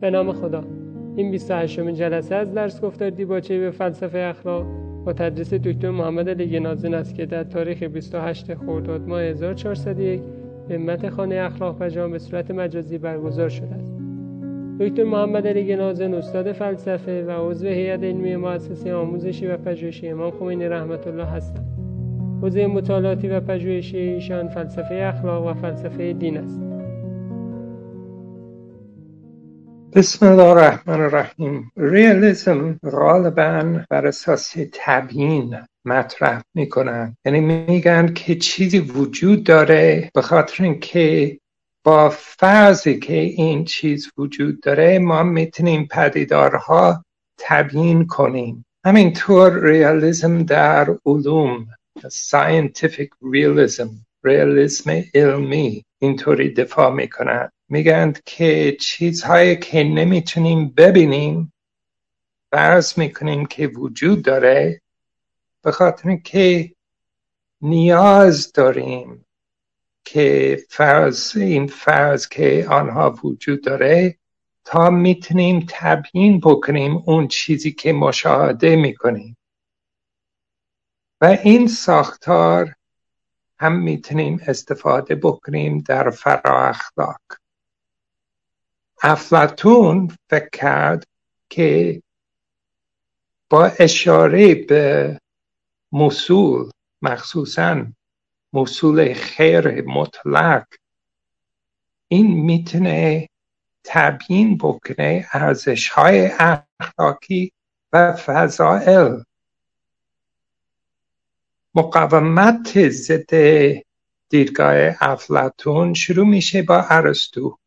به نام خدا. این 28 جلسه از درس گفتار دیباچه به فلسفه اخلاق با تدریس دکتر محمد علی نازن است که در تاریخ 28 خرداد ماه 1401 به خانه اخلاق و به صورت مجازی برگزار شده است. دکتر محمد علی نازن استاد فلسفه و عضو هیئت علمی مؤسسه آموزشی و پژوهشی امام خمینی رحمت الله هستند. حوزه مطالعاتی و پژوهشی ایشان فلسفه اخلاق و فلسفه دین است. بسم الله الرحمن الرحیم. ریالیسم غالبا بر اساس تبیین مطرح می‌کنن. یعنی میگن که چیزی وجود داره به خاطر اینکه با فرضی که این چیز وجود داره ما می‌تونیم پدیدارها تبیین کنیم. همینطور ریالیسم در علوم scientific realism ریالیسم علمی اینطوری دفاع می‌کنند میگن که چیزهایی که نمی‌تونیم ببینیم فرض می‌کنیم که وجود داره به خاطر که نیاز داریم که فرض این فرض که آنها وجود داره تا می‌تونیم تبیین بکنیم اون چیزی که مشاهده می‌کنیم. و این ساختار هم می‌تونیم استفاده بکنیم در فرا اخلاق. افلاتون فکر کرد که با اشاره به موصول مخصوصا موصول خیر مطلق این می‌تونه تبیین بکنه ارزش های اخلاقی و فضائل. مقاومت ضد دیدگاه افلاتون شروع میشه با ارسطو.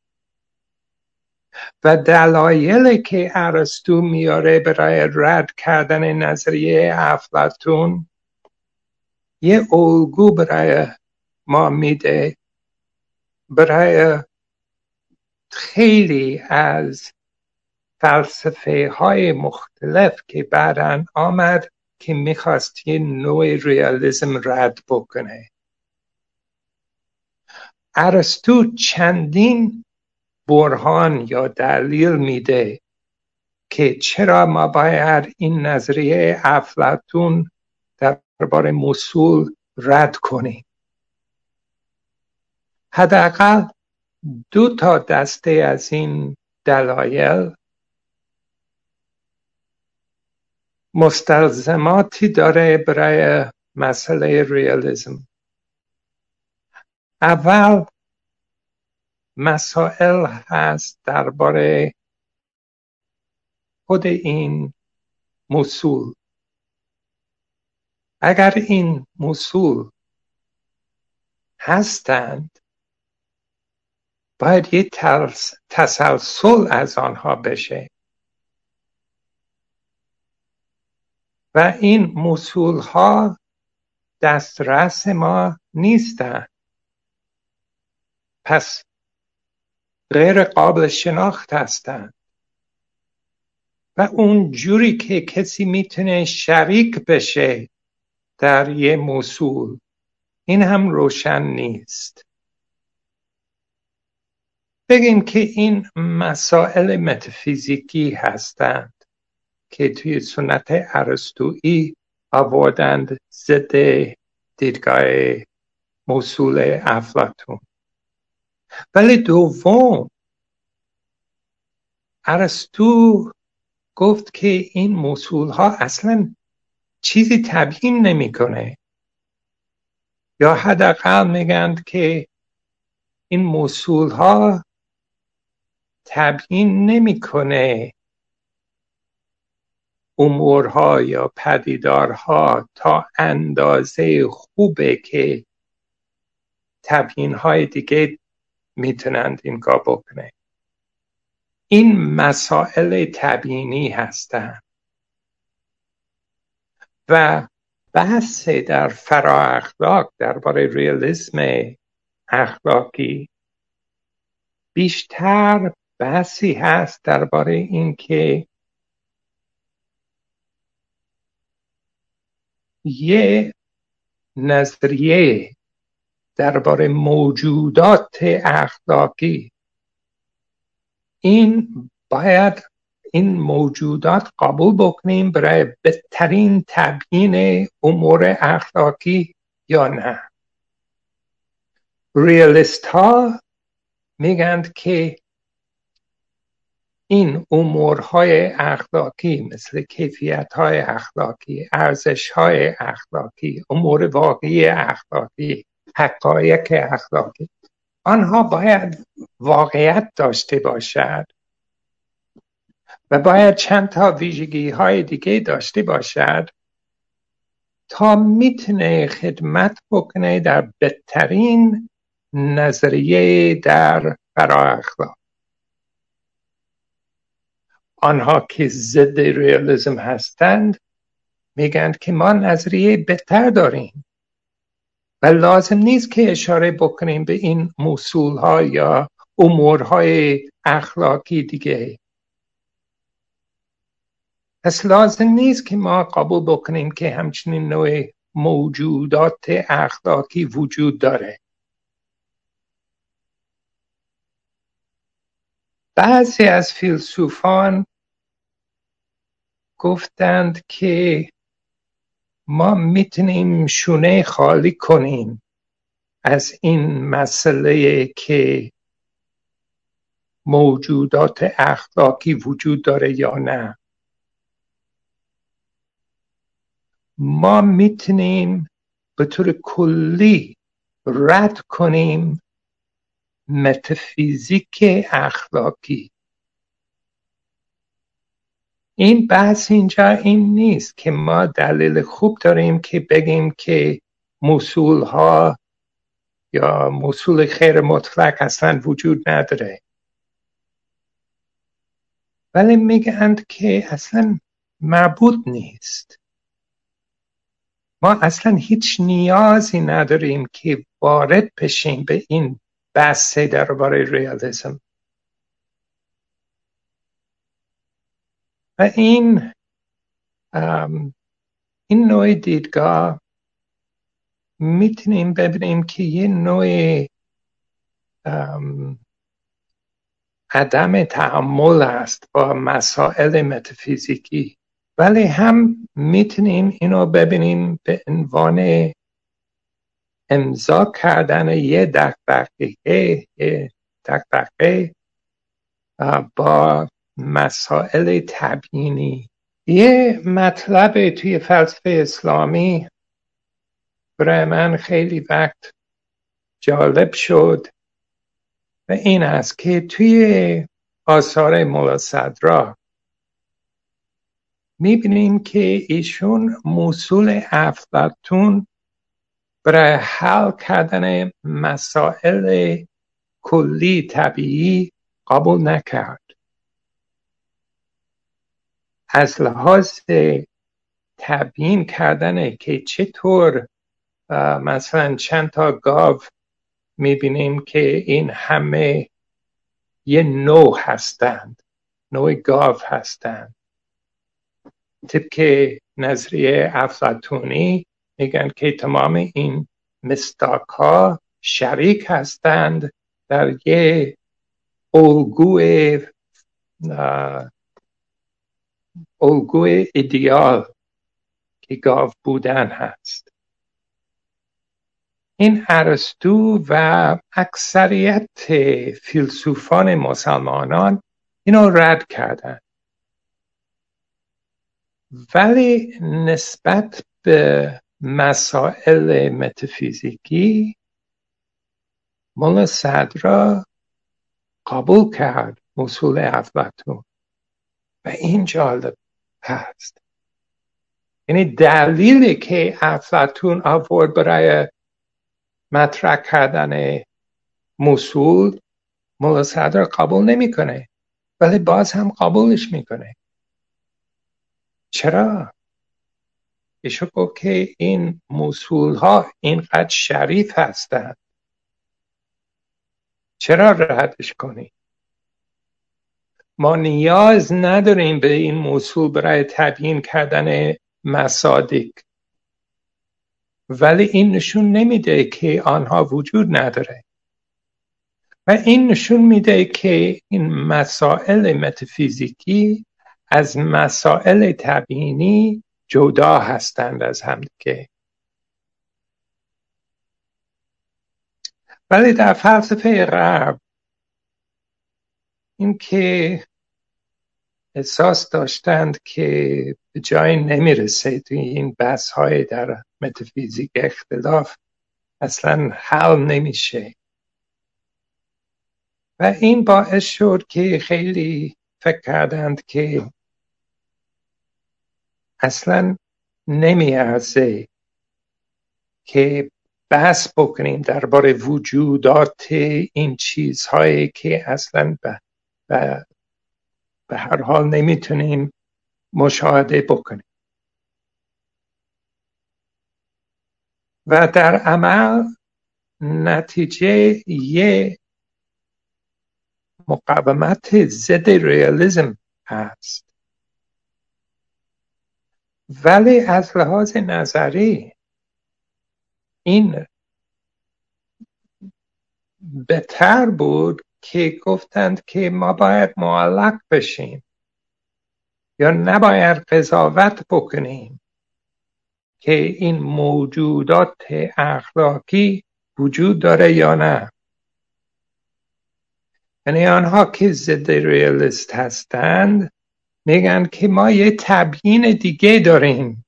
و دلایلی که ارسطو میاره برای رد کردن نظریه افلاتون یه الگو برای ما میده برای خیلی از فلسفه های مختلف که بعدا آمد که می‌خواست یه نوع ریالیزم رد بکنه. ارسطو چندین برهان یا دلیل میده که چرا ما باید این نظریه افلاتون درباره موصول رد کنیم. حداقل دو تا دسته از این دلایل مستلزماتی داره برای مسئله ریالیزم اول مسائل هست درباره خود این موصول. اگر این موصول هستند باید یه تسلسل از آنها بشه. و این موصول ها دسترس ما نیستند پس غیر قابل شناخت هستند. و اون جوری که کسی می‌تونه شریک بشه در یه موصول این هم روشن نیست. بگیم که این مسائل متافیزیکی هستند که توی سنت ارسطویی آوردند ضد دیدگاه موصول افلاتون ولی دوم ارسطو گفت که این موصول ها اصلا چیزی تبیین نمی‌کنه. یا حداقل میگند که این موصول ها تبیین نمی‌کنه. امورها یا پدیدارها تا اندازه خوبه که تبیین های دیگه می‌تونند این کار بکنه این مسائل تبیینی هستند. و بحث در فرا اخلاق درباره ریالیسم اخلاقی بیشتر بحثی هست درباره اینکه یه نظریه درباره موجودات اخلاقی. این باید این موجودات قبول بکنیم برای بهترین تبیین امور اخلاقی یا نه. ریالیست ها میگند که این امورهای اخلاقی مثل کیفیت های اخلاقی ارزش های اخلاقی امور واقعی اخلاقی حقایق اخلاقی. آنها باید واقعیت داشته باشد و باید چند تا ویژگی های دیگه داشته باشد تا می‌تونه خدمت بکنه در بهترین نظریه در برای اخلاق. آنها که ضد ریالیزم هستند میگن که ما نظریه بهتر داریم. و لازم نیست که اشاره بکنیم به این موصول ها یا امورهای اخلاقی دیگه. پس لازم نیست که ما قبول بکنیم که همچنین نوع موجودات اخلاقی وجود داره. بعضی از فیلسوفان گفتند که ما می‌تونیم شونه خالی کنیم از این مسئله که موجودات اخلاقی وجود داره یا نه. ما می‌تونیم به طور کلی رد کنیم متافیزیک اخلاقی. این بحث اینجا این نیست که ما دلیل خوب داریم که بگیم که موصول ها یا موصول خیر مطلق اصلا وجود نداره. ولی میگند که اصلا مربوط نیست. ما اصلا هیچ نیازی نداریم که وارد بشیم به این بحث درباره ریالیسم. و این این نوع دیدگاه می‌تونیم ببینیم که یه نوع عدم تحمل است با مسائل متافیزیکی. ولی هم می‌تونیم اینو ببینیم به عنوان امضا کردن یه دقدقه دقدقه با مسائل تبیینی. یه مطلب توی فلسفه اسلامی برای من خیلی وقت جالب شد و این است که توی آثار مولا صدرا می‌بینیم که ایشون موصول افلاتون برای حل کردن مسائل کلی طبیعی قبول نکرد. از لحاظ تبیین کردن که چطور مثلا چند تا گاو می‌بینیم که این همه یه نوع هستند نوع گاو هستند. طبق نظریه افلاتونی میگن که تمام این مستاک ها شریک هستند در یه الگوی الگوی ایدیال که گاو بودن هست. این ارسطو و اکثریت فیلسوفان مسلمانان اینو رد کردن. ولی نسبت به مسائل متافیزیکی مولا صدرا قبول کرد اصول افلاتون و این جالب هست. یعنی دلیلی که افلاتون آورد برای مطرح کردن موصول مولا صدر قبول نمی‌کنه ولی باز هم قبولش می‌کنه. چرا؟ ایشون گفت که این موصول ها اینقدر شریف هستند. چرا ردش کنی؟ ما نیاز نداریم به این موصول برای تبیین کردن مصادیق. ولی این نشون نمیده که آنها وجود نداره. و این نشون میده که این مسائل متافیزیکی از مسائل تبیینی جدا هستند از همدیگه ولی در فلسفه غرب اینکه احساس داشتند که به جای نمی‌رسه توی این بحث های در متافیزیک اختلاف اصلا حل نمیشه. و این باعث شد که خیلی فکر کردند که اصلا نمیارزه که بحث بکنیم درباره وجودات این چیزهایی که اصلا به, به, به هر حال نمی‌تونیم مشاهده بکنیم. و در عمل نتیجه یه مقاومت ضد ریالیزم هست. ولی از لحاظ نظری این بهتر بود که گفتند که ما باید معلق بشیم یا نباید قضاوت بکنیم که این موجودات اخلاقی وجود داره یا نه. یعنی آنها که ضد ریالیست هستند میگن که ما یه تبیین دیگه داریم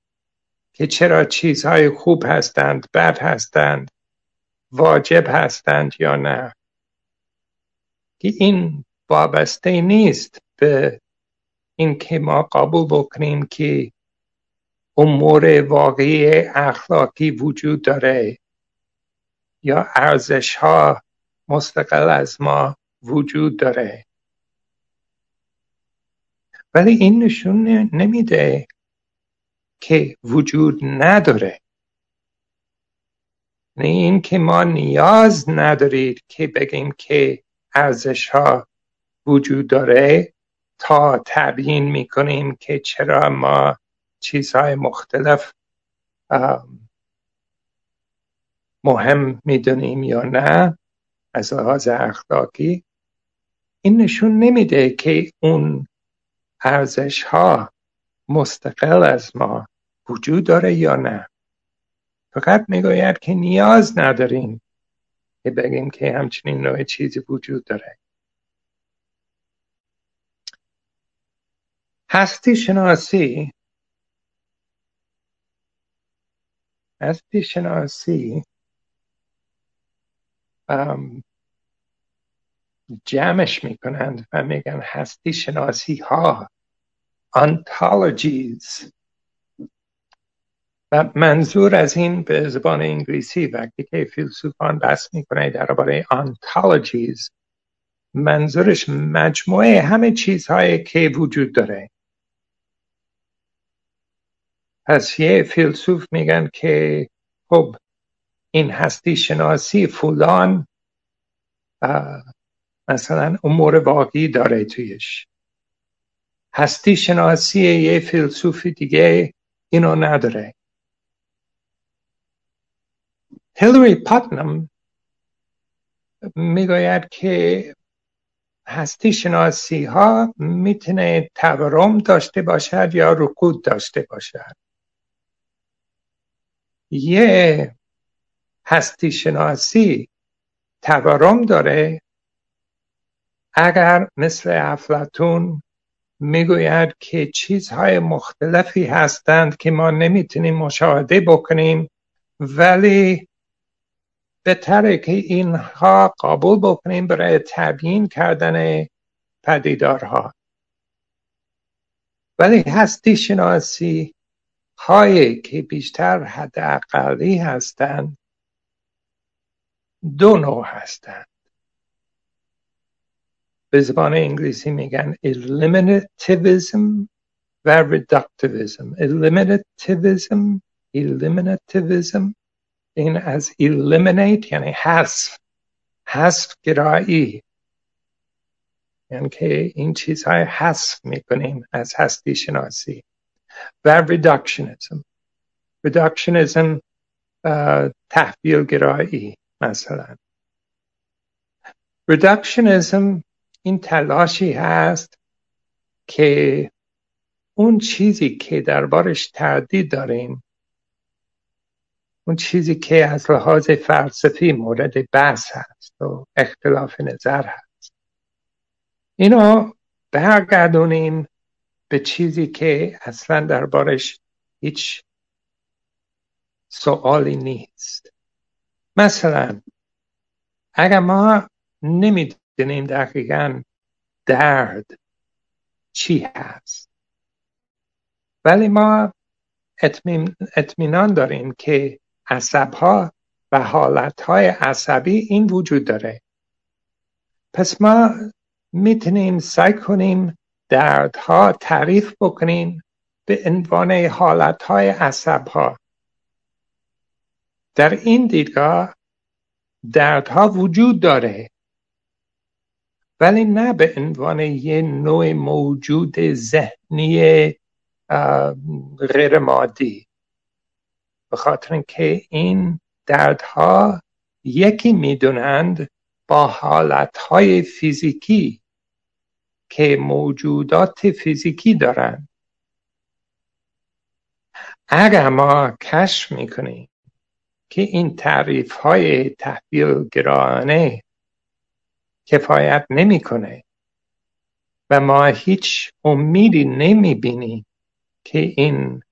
که چرا چیزهای خوب هستند بد هستند واجب هستند یا نه. که این وابسته نیست به اینکه ما قبول بکنیم که امور واقعی اخلاقی وجود داره یا ارزش ها مستقل از ما وجود داره. ولی این نشون نمیده که وجود نداره. نه این که ما نیاز ندارید که بگیم که ارزش ها وجود داره تا تبیین می‌کنیم که چرا ما چیزهای مختلف مهم می‌دونیم یا نه از لحاظ اخلاقی. این نشون نمیده که اون ارزش ها مستقل از ما وجود داره یا نه. فقط می‌گوید که نیاز نداریم که بگیم که همچنین نوع چیزی وجود داره. هستی شناسی. هستی شناسی. جمعش می‌کنند و میگن هستی شناسی ها ontologies. و منظور از این به زبان انگلیسی وقتی که فیلسوفان بحث می‌کنه درباره ontologies منظورش مجموعه همه چیزهایی که وجود داره. پس یه فیلسوف میگن که خب این هستی شناسی فلان مثلا امور واقعی داره تویش. هستی شناسی یه فیلسوف دیگه اینو نداره. هیلری پاتنم می‌گوید که هستی شناسی ها می‌تونه تورم داشته باشد یا رکود داشته باشد. یه هستی شناسی تورم داره. اگر مثل افلاتون می‌گوید که چیزهای مختلفی هستند که ما نمی‌تونیم مشاهده بکنیم ولی بهتره که اینها قبول بکنیم برای تبیین کردن پدیدارها. ولی هستی شناسی هایی که بیشتر حد اقلی هستند دو نوع هستند. به زبان انگلیسی میگن eliminativism و reductivism. Eliminativism eliminativism این از eliminate یعنی حذف حذف گرایی. یعنی که این چیزهای حذف می‌کنیم از هستی شناسی. و reductionism. Reductionism تحویل گرایی مثلا. ریدکشنیزم این تلاشی هست که اون چیزی که دربارش تردید داریم اون چیزی که از لحاظ فلسفی مورد بحث هست و اختلاف نظر هست. اینو برگردونیم به چیزی که اصلا دربارش هیچ سوالی نیست. مثلا اگر ما نمی‌دونیم دقیقا درد چی هست ولی ما اطمینان داریم که عصبها و حالتهای عصبی این وجود داره. پس ما می‌تونیم سعی کنیم دردها تعریف بکنیم به عنوان حالتهای عصبها. در این دیدگاه دردها وجود داره ولی نه به عنوان یه نوع موجود ذهنی غیر مادی به خاطر اینکه این دردها یکی می‌دونند با حالتهای فیزیکی که موجودات فیزیکی دارند. اگر ما کشف می‌کنیم که این تعریف های تحویل گرانه کفایت نمی‌کنه و ما هیچ امیدی نمی‌بینیم که این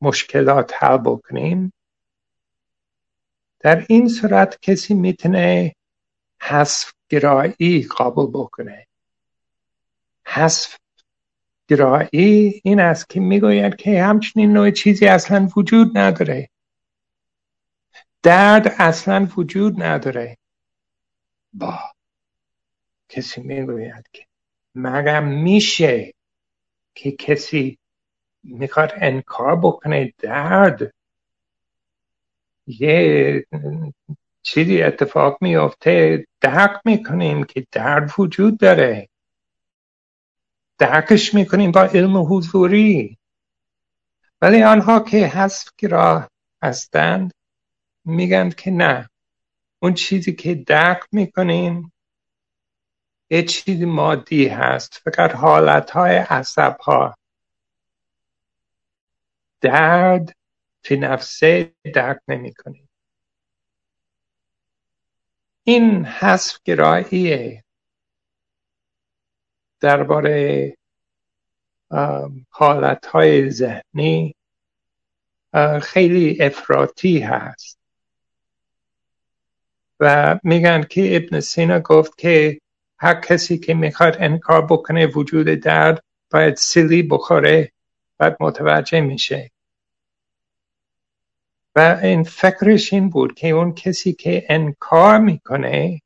مشکلات حل بکنیم. در این صورت کسی می‌تونه حذف گرایی قابل بکنه. حذف گرایی این است که می‌گوید که همچنین نوع چیزی اصلا وجود نداره. درد اصلا وجود نداره. با کسی می‌گوید که مگر میشه که کسی می‌خواد انکار بکنه درد یه چیزی اتفاق میافته درک می‌کنیم که درد وجود داره. درکش می‌کنیم با علم حضوری. ولی آنها که حذف گراه هستند میگن که نه. اون چیزی که درک می‌کنیم یه چیزی مادی هست. فقط حالت های عصب ها درد فی نفسه درک نمی کنیم این حذف گراییه. درباره حالت های ذهنی خیلی افراطی هست. و میگن که ابن سینا گفت که هر کسی که می‌خواد انکار بکنه وجود درد باید سیلی بخوره. بعد متوجه میشه. و این فکرش این بود که اون کسی که انکار می‌کنه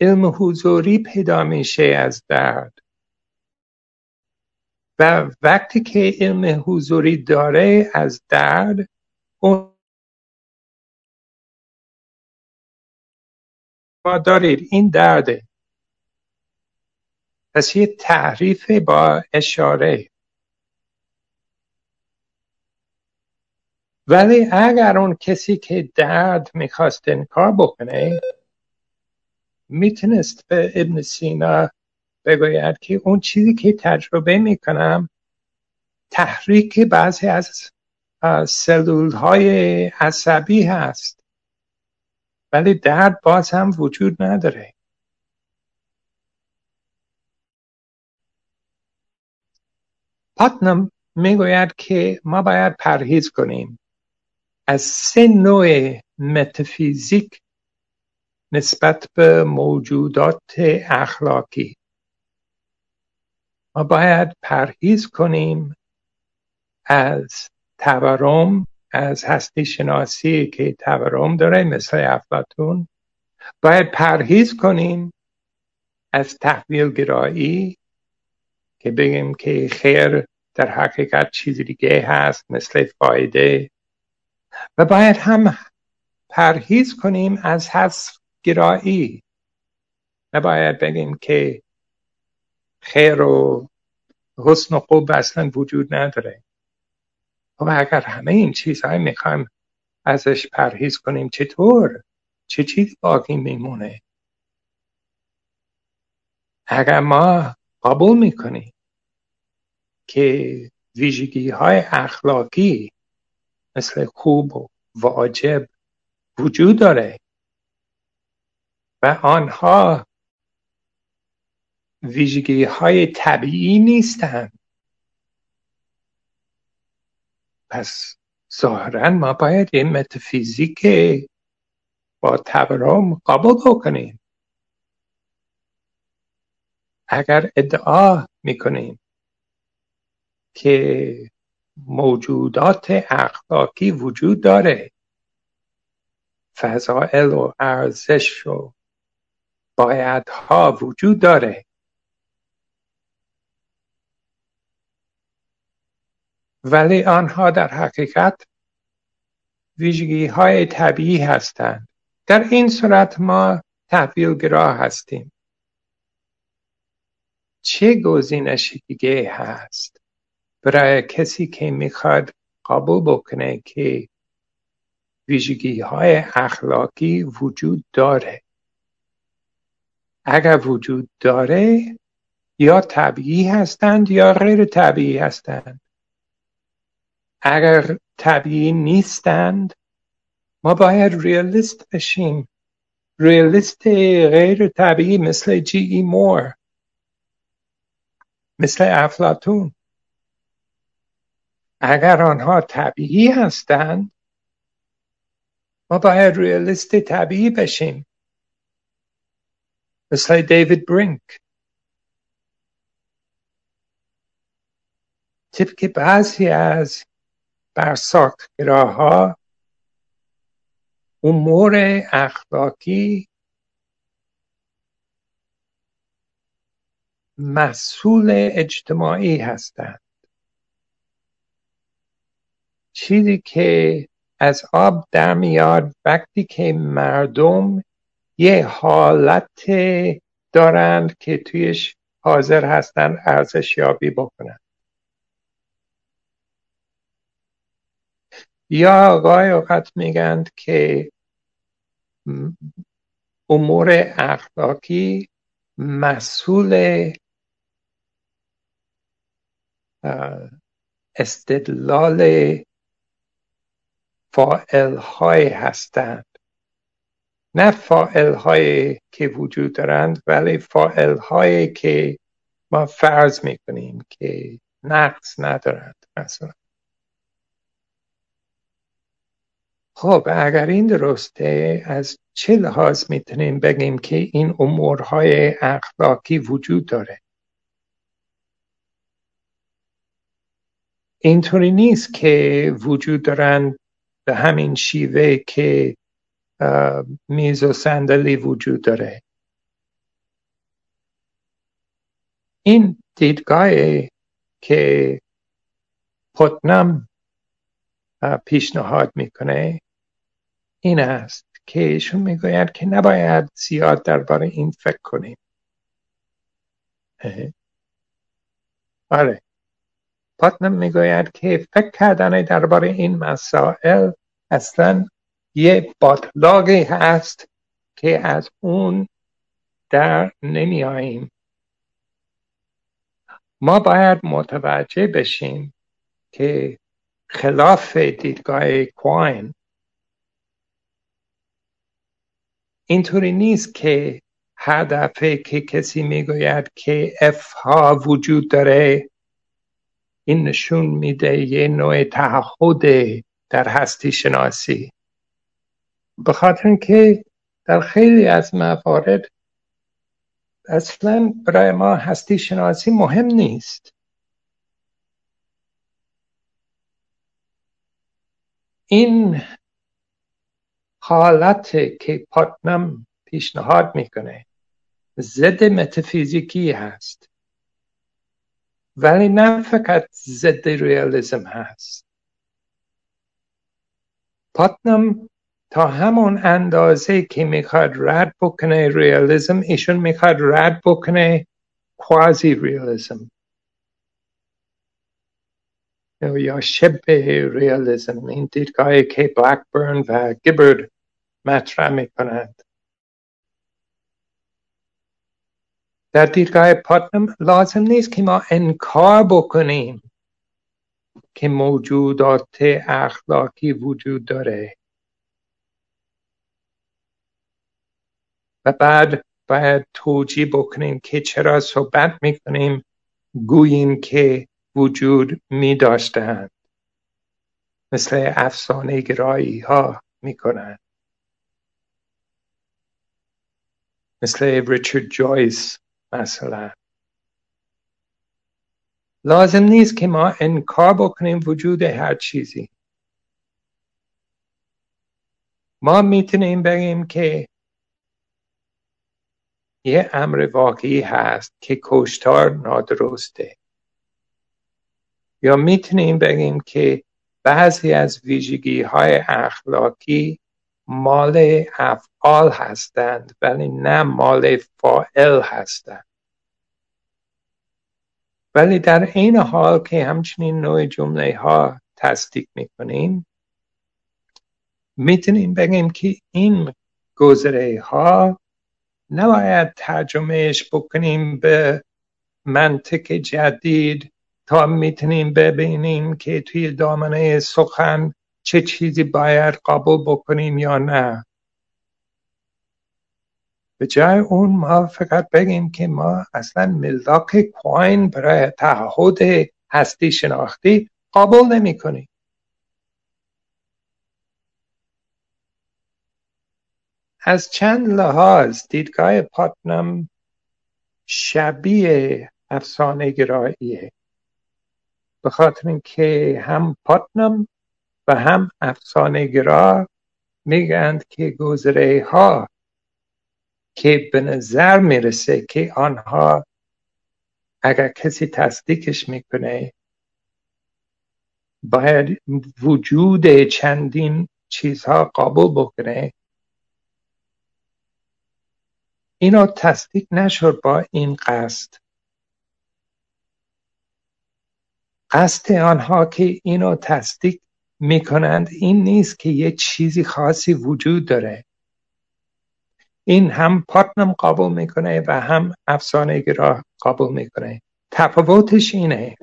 علم حضوری پیدا میشه از درد. و وقتی که علم حضوری داره از درد اون ما دارید این درده. پس یه تعریف با اشاره. ولی اگر اون کسی که درد می‌خواست انکار بکنه می‌تونست به ابن سینا بگوید که اون چیزی که تجربه می‌کنم تحریک بعضی از سلول های عصبی هست. ولی درد باز هم وجود نداره. پاتنم می‌گوید که ما باید پرهیز کنیم. از سه نوع متافیزیک نسبت به موجودات اخلاقی. ما باید پرهیز کنیم از تورم از هستی شناسی که تورم داره مثل افلاتون باید پرهیز کنیم از تحویل گرایی که بگیم که خیر در حقیقت چیزی دیگه هست مثل فایده. و باید هم پرهیز کنیم از حذف گرایی نباید بگیم که خیر و حسن و خوب اصلا وجود نداره. خب اگر همه این چیزهای می‌خوایم ازش پرهیز کنیم چطور؟ چه چیزی باقی میمونه؟ اگر ما قبول می‌کنیم که ویژگی های اخلاقی مثل خوب و واجب وجود داره. و آنها ویژگی های طبیعی نیستند. پس ظاهرا ما باید این متافیزیک با تورم قبول بکنیم. اگر ادعا می‌کنیم که موجودات اخلاقی وجود داره. فضائل و ارزش و بایدها وجود داره. ولی آنها در حقیقت ویژگی های طبیعی هستند. در این صورت ما تحویلگرا هستیم. چه گزینش دیگه هست؟ برای کسی که می‌خواد قبول بکنه که ویژگی های اخلاقی وجود داره. اگر وجود داره یا طبیعی هستند یا غیر طبیعی هستند. اگر طبیعی نیستند ما باید ریالیست بشیم. ریالیست غیر طبیعی مثل جی ای مور مثل افلاتون اگر آنها طبیعی هستند ما باید ریالیست طبیعی بشیم. مثل دیوید برینک. طبق بعضی از برساکگراها امور اخلاقی مسئول اجتماعی هستند. چیزی که از آب در میاد وقتی که مردم یه حالت دارند که تویش حاضر هستند ارزش یابی بکنند یا آقای اوقات میگند که امور اخلاقی مسئول استدلال فائل های هستند. نه فائل هایی که وجود دارند ولی فائل هایی که ما فرض می‌کنیم که نقص ندارند مثلا. خب اگر این درسته از چه لحاظ می‌تونیم بگیم که این امورهای اخلاقی وجود داره؟ اینطوری نیست که وجود دارن به همین شیوه که میز و صندلی وجود داره. این دیدگاه که پتنم پیشنهاد می‌کنه این است که ایشون می‌گوید که نباید زیاد درباره این فکر کنیم. آره. پاتنم می‌گوید که فکر کردن درباره این مسائل اصلا یه باطلاقی هست که از اون در نمیاییم ما باید متوجه بشیم که خلاف دیدگاه کوین اینطوری نیست که هر که کسی می‌گوید که اف ها وجود داره این نشون میده یه نوع تعهد در هستی شناسی. به خاطر اینکه در خیلی از موارد اصلا برای ما هستی شناسی مهم نیست. این حالت که پاتنم پیشنهاد می‌کنه ضد متافیزیکی هست. ولی نه فقط ضد ریالیزم هست. پاتنم تا همون اندازه که می‌خواد رد بکنه ریالیزم ایشون می‌خواد رد بکنه کوازی ریالیزم. یا شبه ریالیزم این دیدگاهی که بلکبرن و گیبرد مطرح می کنند در دیدگاه پاتنم لازم نیست که ما انکار بکنیم که موجودات اخلاقی وجود داره. و بعد باید توجیه بکنیم که چرا صحبت می‌کنیم گوییم که وجود می داشتند مثل افسانه گرایی ها می کنند مثل ریچارد جویس مثلا. لازم نیست که ما انکار بکنیم وجود هر چیزی. ما می‌تونیم بگیم که یه امر واقعی هست که کشتار نادرسته. یا می‌تونیم بگیم که بعضی از ویژگی های اخلاقی مال افعال هستند ولی نه مال فائل هستند. ولی در این حال که همچنین نوع جمله ها تصدیق می‌کنیم می‌تونیم بگیم که این گذره ها نباید ترجمهش بکنیم به منطق جدید تا می‌تونیم ببینیم که توی دامنه سخن چه چیزی باید قبول بکنیم یا نه. به جای اون ما فقط بگیم که ما اصلا ملاک کوین برای تعهد هستی شناختی قبول نمی کنیم. از چند لحاظ دیدگاه پاتنم شبیه افسانه گراییه به خاطر اینکه هم پاتنم و هم افسانه گرا میگند که گذره ها که به نظر می‌رسه که آنها اگر کسی تصدیقش می‌کنه باید وجود چندین چیزها قابل بکنه. اینا تصدیق نشد با این قصد. قصد آنها که اینو تصدیق می‌کنند این نیست که یه چیزی خاصی وجود داره. این هم پاتنم قابل می‌کنه و هم افسانه گرا قابل می‌کنه. تفاوتش اینه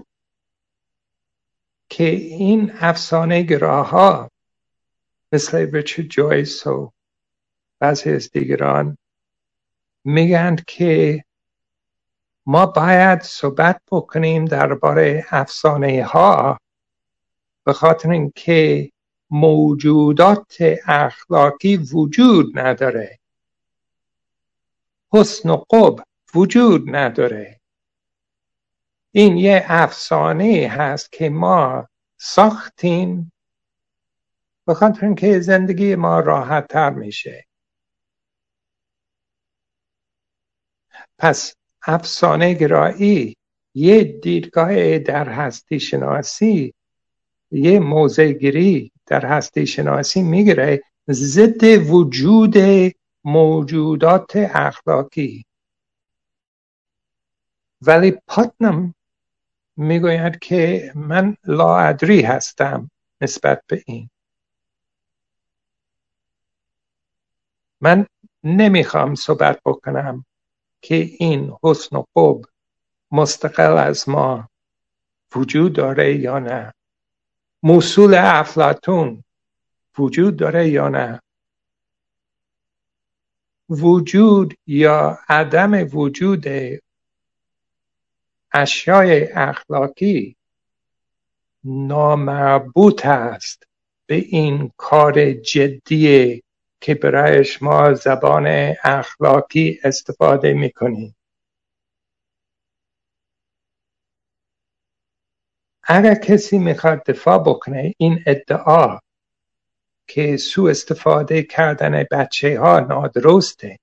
که این افسانه گراها مثل ریچارد جویس و بعضی از دیگران میگند که ما باید صحبت بکنیم درباره افسانه ها به خاطر اینکه موجودات اخلاقی وجود نداره. حسن و قب وجود نداره. این یه افسانه هست که ما ساختیم به خاطر اینکه زندگی ما راحت تر میشه. پس افسانه گرایی یه دیدگاه در هستی شناسی یه موضع در هستی شناسی می‌گیره ضد وجود موجودات اخلاقی. ولی پاتنم می‌گوید که من لاادری هستم نسبت به این. من نمی‌خوام صحبت بکنم که این حسن و خوب مستقل از ما وجود داره یا نه. موصول افلاتون وجود داره یا نه؟ وجود یا عدم وجود اشیای اخلاقی نامربوط است به این کار جدی که برایش ما زبان اخلاقی استفاده می‌کنیم اگر کسی می‌خواد دفاع بکنه این ادعا که سو استفاده کردن بچه ها نادرسته.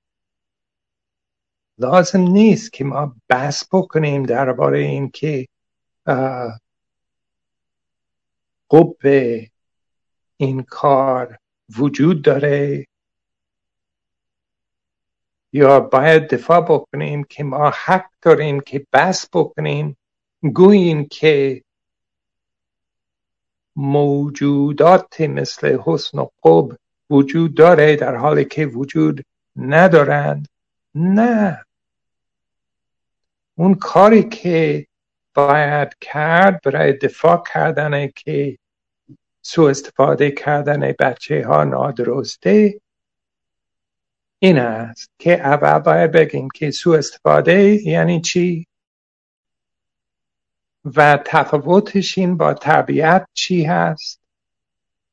لازم نیست که ما بحث بکنیم درباره این که قب این کار وجود داره یا باید دفاع بکنیم که ما حق داریم که بحث بکنیم. گوییم که موجودات مثل حسن و قب وجود داره در حالی که وجود ندارند؟ نه. اون کاری که باید کرد برای دفاع کردن که سو استفاده کردن بچه ها نادرسته این است که اول باید بگیم که سو استفاده یعنی چی؟ و تفاوتش این با طبیعت چی هست؟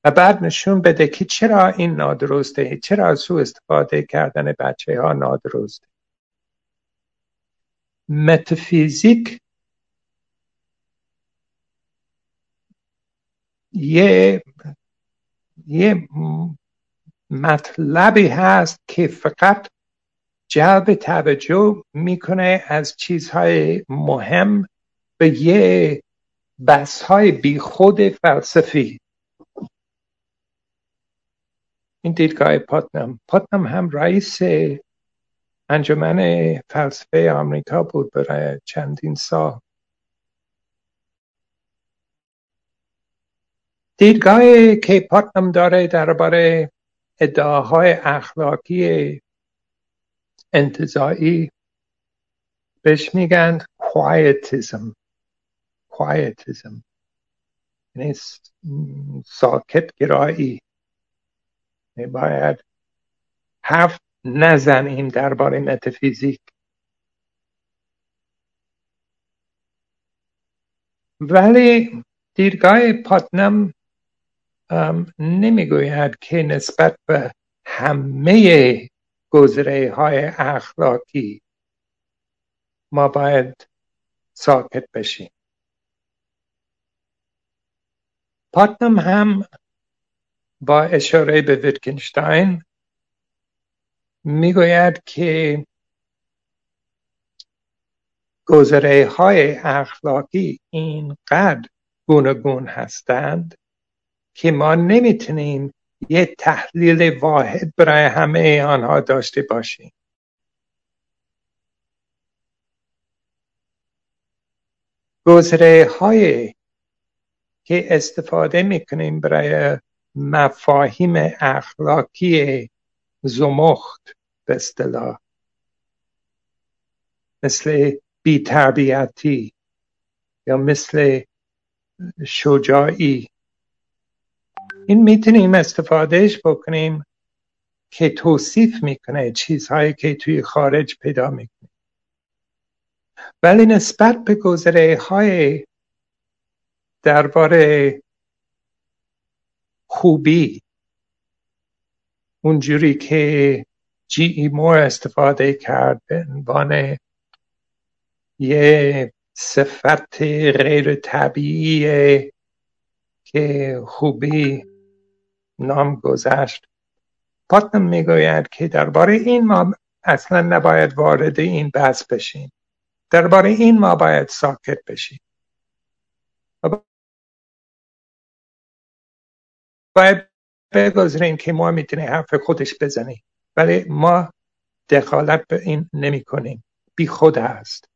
و بعد نشون بده که چرا این نادرسته چرا سو استفاده کردن بچه ها نادرسته. متفیزیک یه یه مطلبی هست که فقط جلب توجه می‌کنه از چیزهای مهم به یه بحث های بیخود فلسفی. این دیدگاه پاتنم پاتنم هم رئیس انجمن فلسفه آمریکا بود برای چندین سال. دیدگاه که پاتنم داره درباره ادعاهای اخلاقی انتظایی بهش میگن quietism. Quietism یعنی ساکت گرایی باید حرف نزنیم درباره متافیزیک ولی دیدگاه پاتنم نمی‌گوید که نسبت به همه گذره های اخلاقی ما باید ساکت بشیم. پاتنم هم با اشاره به ویتکنشتاین می‌گوید که گذره های اخلاقی اینقدر گوناگون هستند که ما نمی‌تونیم یه تحلیل واحد برای همه آنها داشته باشیم. گذره های که استفاده می‌کنیم برای مفاهیم اخلاقی زمخت به اصطلاح. مثل بیتربیتی یا مثل شجاعی. این می‌تونیم استفادهش بکنیم که توصیف می‌کنه چیزهایی که توی خارج پیدا می‌کنه ولی نسبت به گذره های درباره خوبی. اونجوری که جی ای مور استفاده کرد به عنوان یه صفت غیر طبیعی که خوبی نام گذشت. پاتنم می‌گوید که درباره این ما اصلا نباید وارد این بحث بشیم. درباره این ما باید ساکت بشیم. باید بگذاریم که ما می‌تونیم حرف خودش بزنیم ولی ما دخالت به این نمی کنیم بی خود هست.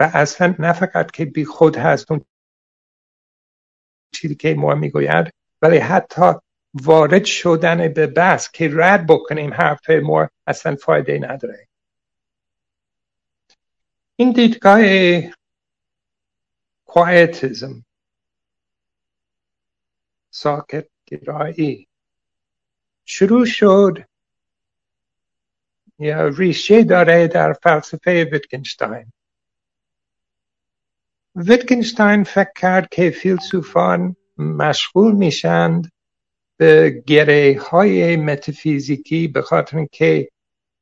و اصلا نه فقط که بی خود هست اون چیزی که ما می‌گوید ولی حتی وارد شدن به بحث که رد بکنیم حرف ما اصلا فایده نداره. این دیدگاه کوایتیزم ساکت گرایی شروع شد. یا ریشه داره در فلسفه ویتگنشتاین. ویتگنشتاین فکر کرد که فیلسوفان مشغول میشند به گره های متفیزیکی به خاطر که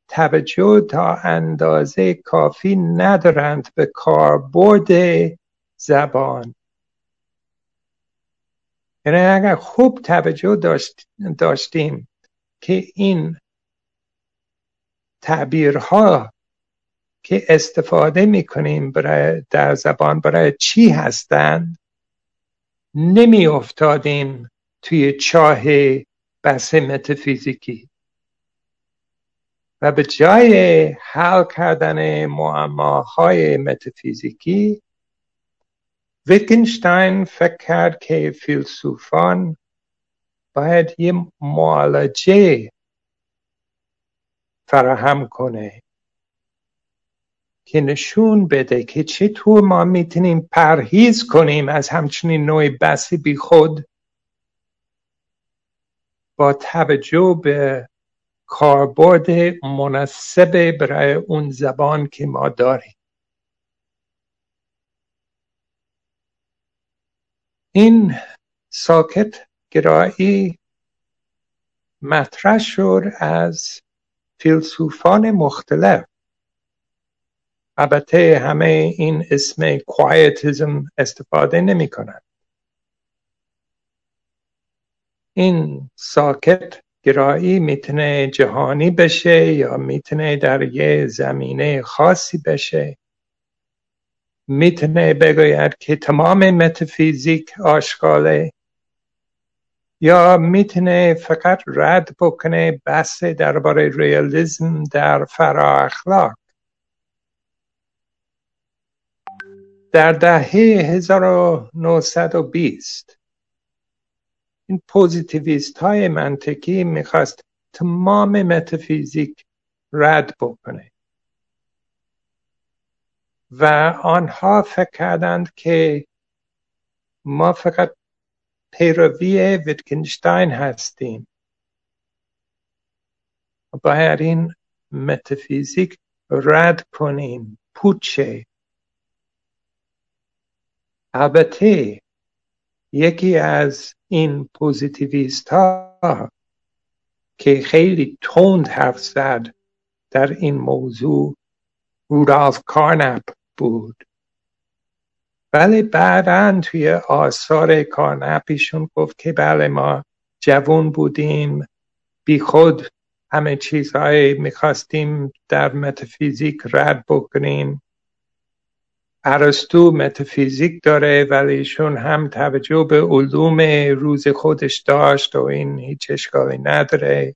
توجه تا اندازه کافی ندارند به کاربرد زبان. یعنی اگر خوب توجه داشت داشتیم که این تعبیرها که استفاده می‌کنیم برای در زبان برای چی هستند نمی افتادیم توی چاه بحث متافیزیکی. و به جای حل کردن معماهای متافیزیکی ویتگنشتاین فکر که فیلسوفان باید یه معالجه فراهم کنه که نشون بده که چطور ما می‌تونیم پرهیز کنیم از همچنین نوع بسی بی خود با توجه به کاربرد مناسب برای اون زبان که ما داریم این ساکت گرایی مطرح شد از فیلسوفان مختلف. البته همه این اسم کوایتیزم استفاده نمی کنند. این ساکت گرایی می‌تونه جهانی بشه یا می‌تونه در یه زمینه خاصی بشه. می‌تونه بگوید که تمام متافیزیک آشغاله یا می‌تونه فقط رد بکنه بحث درباره ریالیزم در فرا اخلاق. در دهه 1920 این پوزیتیویست های منطقی می‌خواست تمام متافیزیک رد بکنه. و آنها فکر کردند که ما فقط پیروی ویتگنشتاین هستیم. باید این متافیزیک رد کنیم. پوچه. البته یکی از این پوزیتیویست ها که خیلی تند حرف زد در این موضوع کارنپ بود ولی بعدا توی آثار کارنپ ایشون گفت که بله ما جوان بودیم بی خود همه چیزهای می‌خواستیم در متافیزیک رد بکنیم. ارسطو متافیزیک داره ولی ایشون هم توجه به علوم روز خودش داشت و این هیچ اشکالی نداره.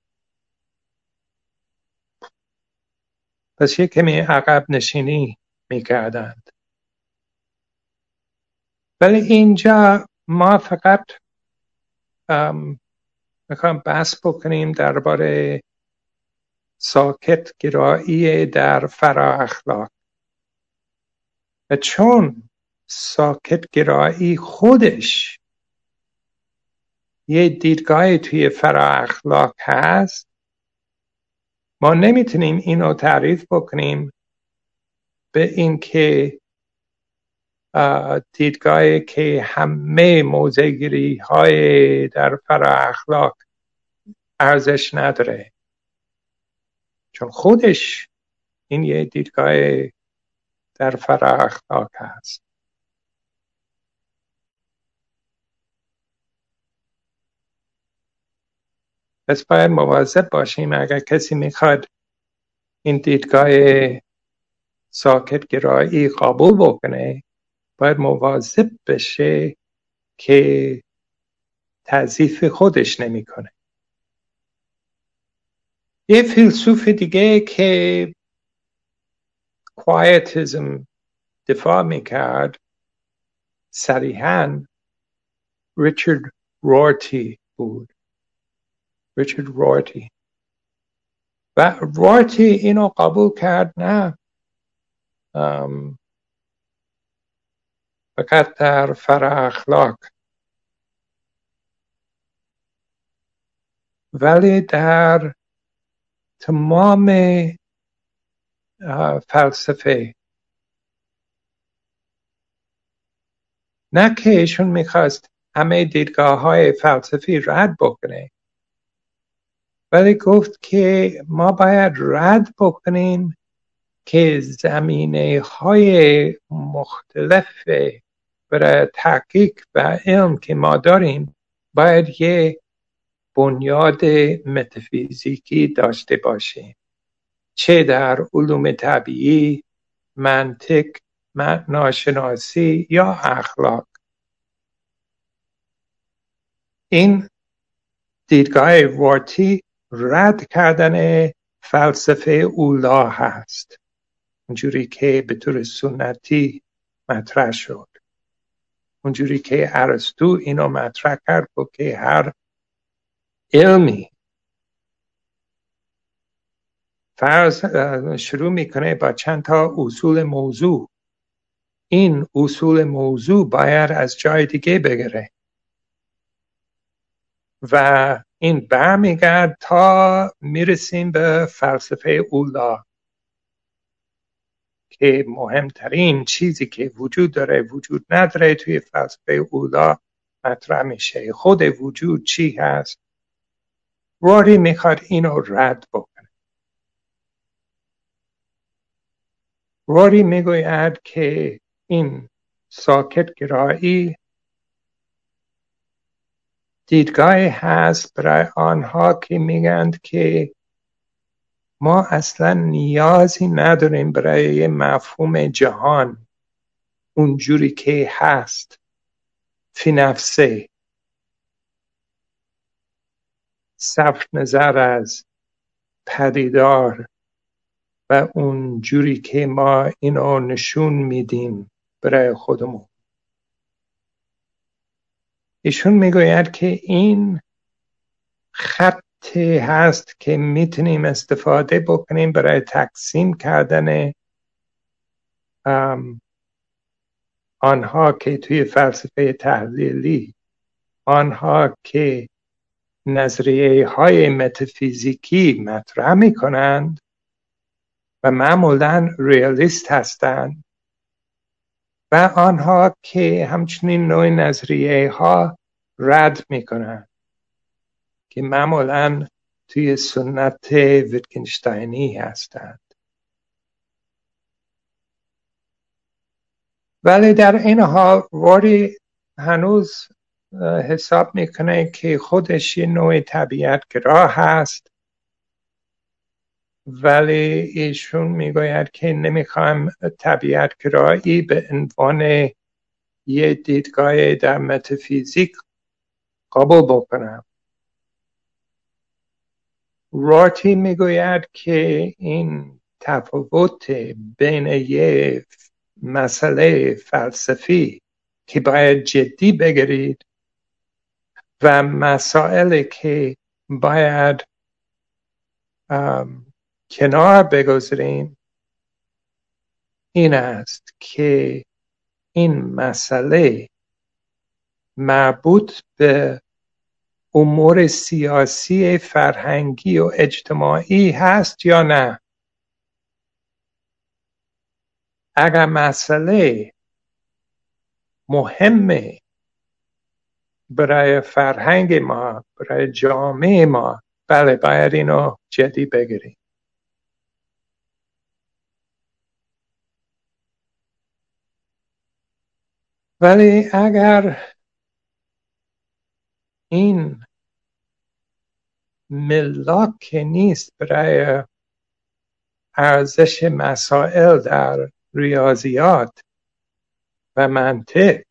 پس یک کمی عقب نشینی می‌کردند. ولی اینجا ما فقط می‌خوام بحث بکنیم درباره ساکت گرایی در فرا اخلاق. و چون ساکت گرایی خودش یه دیدگاهی توی فرا اخلاق هست ما نمی‌تونیم اینو تعریف بکنیم به اینکه دیدگاهی که همه موزگیری های در فرا اخلاق ارزش نداره. چون خودش این یه دیدگاه در فرا اخلاق هست. پس باید مواظب باشیم اگر کسی می‌خواد این دیدگاه ساکت گرایی قبول بکنه باید مواظب بشه که تضیف خودش نمی‌کنه. یه فیلسوف دیگه که کوایتیزم دفاع می‌کرد صریحا ریچارد رورتی بود. ریچارد رورتی و رورتی اینو قبول کرد نه. فقط در فرا اخلاق. ولی در تمام فلسفه. نه که ایشون می‌خواست همه دیدگاه های فلسفی رد بکنه. ولی گفت که ما باید رد بکنیم که زمینه های مختلف برای تحقیق و علم که ما داریم باید یه بنیاد متافیزیکی داشته باشیم چه در علوم طبیعی منطق ناشناسی یا اخلاق. این دیدگاه وارتی رد کردن فلسفه اولا هست. اونجوری که به طور سنتی مطرح شد. اونجوری که ارسطو اینو مطرح کرد که هر علمی فرض شروع می‌کنه با چند تا اصول موضوع. این اصول موضوع باید از جای دیگه بگیره و این برمیگرد تا می‌رسیم به فلسفه اولا که مهمترین چیزی که وجود داره وجود نداره توی فلسفه اولا مطرح میشه. خود وجود چی هست؟ واری می‌خواد اینو رد بکنه. واری می‌گوید که این ساکت گرایی دیدگاهی هست برای آنها که میگند که ما اصلا نیازی نداریم برای مفهوم جهان. اونجوری که هست. فی نفسه. صرف نظر از پدیدار و اون جوری که ما اینو نشون میدیم برای خودمون. ایشون می‌گوید که این خطی هست که می‌تونیم استفاده بکنیم برای تقسیم کردن آنها که توی فلسفه تحلیلی آنها که نظریه های متافیزیکی مطرح می کنند و معمولا ریالیست هستند و آنها که همچنین نوع نظریه ها رد می کنند که معمولا توی سنت ویتکنشتاینی هستند. ولی در این حال واری هنوز حساب می‌کنه که خودش یه نوع طبیعت گراه هست. ولی ایشون می‌گوید که نمی‌خوایم طبیعت گرایی به عنوان یه دیدگاه در متافیزیک قبول بکنم. راتی می‌گوید که این تفاوت بین یه مسئله فلسفی که باید جدی بگیرید و مسائلی که باید کنار بگذاریم این است که این مسئله مربوط به امور سیاسی فرهنگی و اجتماعی هست یا نه؟ اگر مسئله مهمه برای فرهنگ ما برای جامعه ما بله باید اینو جدی بگیریم. ولی اگر این ملاک نیست برای ارزش مسائل در ریاضیات و منطق.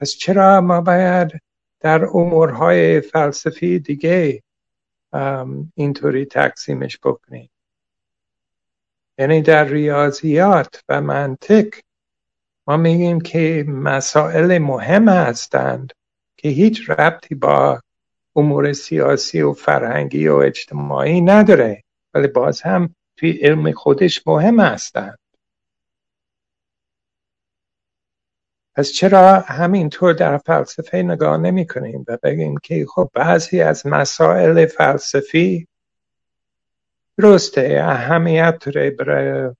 پس چرا ما باید در امورهای فلسفی دیگه اینطوری تقسیمش بکنیم؟ یعنی در ریاضیات و منطق ما میگیم که مسائل مهم هستند که هیچ ربطی با امور سیاسی و فرهنگی و اجتماعی نداره ولی باز هم توی علم خودش مهم هستند. پس چرا همینطور در فلسفه نگاه نمی کنیم و بگیم که خب بعضی از مسائل فلسفی درسته اهمیت داره برای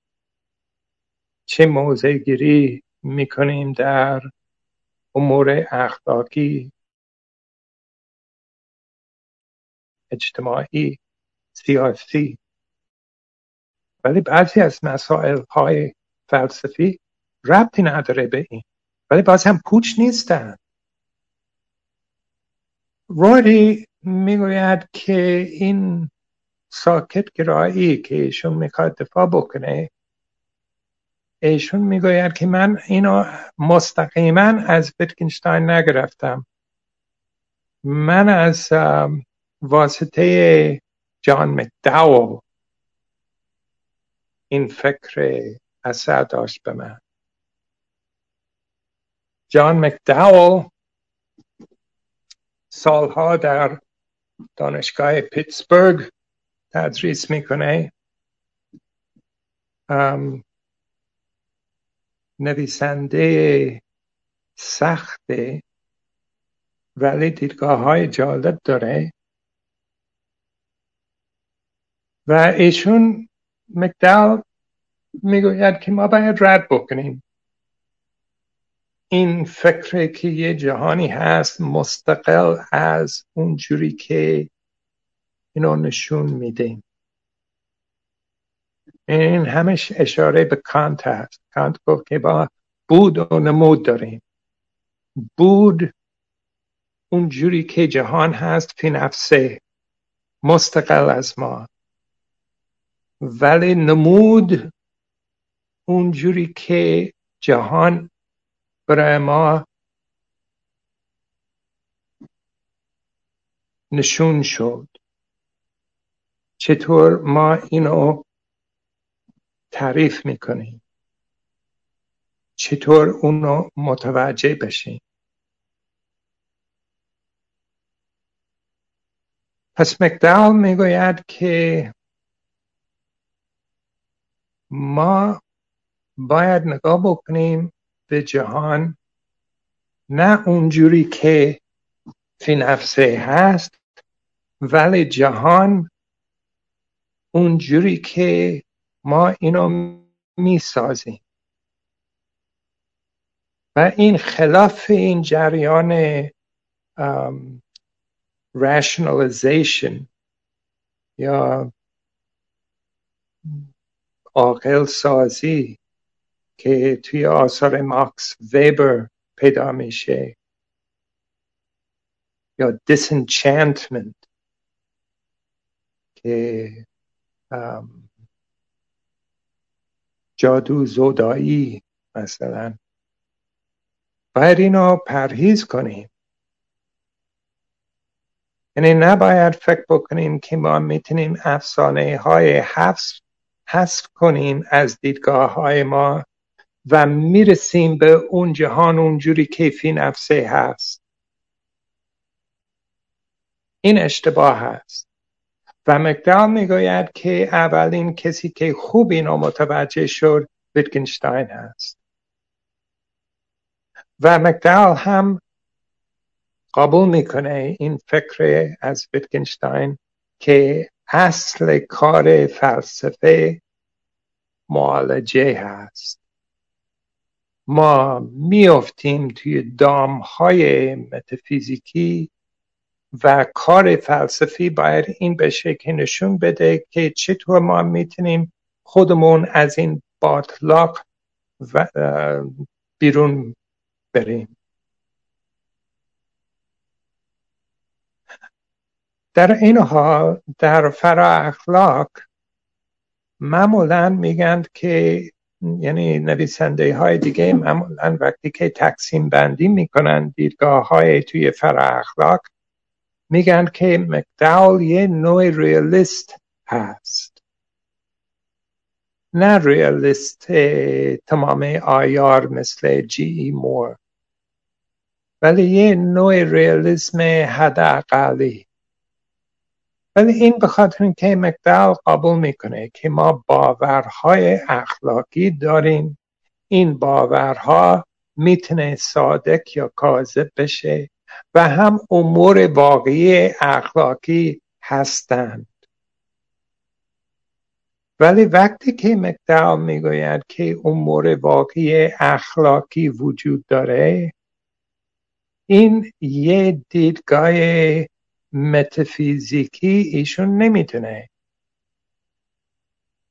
چه موضع گیری می‌کنیم در امور اخلاقی اجتماعی سیاسی. ولی بعضی از مسائل های فلسفی ربطی نداره به این. ولی باز هم پوچ نیستن. راری می‌گوید که این ساکت گرایی که ایشون می‌خواد دفاع بکنه ایشون می‌گوید که من اینو مستقیما از ویتکنشتاین نگرفتم. من از واسطه جان مکداول این فکر اثر داشت به من. جان مکداول سالها در دانشگاه پیتسبرگ تدریس می‌کنه. نویسنده سخته ولی دیدگاه های جالب داره. و ایشون مکدال می‌گوید که ما باید رد بکنیم. این فکره که یه جهانی هست مستقل از اونجوری که اینو نشون میدیم این همش اشاره به کانت هست. کانت گفت که با بود و نمود داریم. بود اونجوری که جهان هست فی نفسه مستقل از ما. ولی نمود اونجوری که جهان برای ما نشون شد. چطور ما اینو تعریف می‌کنیم. چطور اونو متوجه بشیم؟ پس مکدال می‌گوید که ما باید نگاه بکنیم به جهان نه اونجوری که فی نفسه هست ولی جهان اونجوری که ما اینو می‌سازیم. و این خلاف این جریان rationalization یا عاقل سازی که توی آثار ماکس ویبر پیدا میشه یا disenchantment که جادو زودایی مثلا. باید اینو پرهیز کنیم. یعنی نباید فکر بکنیم که ما می‌تونیم افسانه های حفظ حذف کنیم از دیدگاه های ما و می‌رسیم به اون جهان اونجوری که فی نفسه هست. این اشتباه هست. و مکدال می‌گوید که اولین کسی که خوب اینو متوجه شد ویتگنشتاین هست. و مکدال هم قبول می‌کنه این فکر از ویتگنشتاین که اصل کار فلسفه معالجه هست. ما میافتیم توی دام های متافیزیکی و کار فلسفی باید این بشه که نشون بده که چطور ما می‌تونیم خودمون از این باطلاق و بیرون بریم. در این حال در فرا اخلاق معمولا میگن که یعنی نویسنده های دیگه معمولا وقتی که تقسیم بندی می‌کنن دیدگاه های توی فرا اخلاق میگن که مکداول یه نوع ریالیست هست. نه ریالیست تمام آیار مثل جی ای مور ولی یه نوع ریالیسم حداقلی. ولی این به خاطر اینکه مکدال قبول می‌کنه که ما باورهای اخلاقی داریم. این باورها می‌تونه صادق یا کاذب بشه. و هم امور واقعی اخلاقی هستند. ولی وقتی که مکدال می‌گوید که امور واقعی اخلاقی وجود داره این یه دیدگاه متافیزیکی ایشون نمی‌تونه.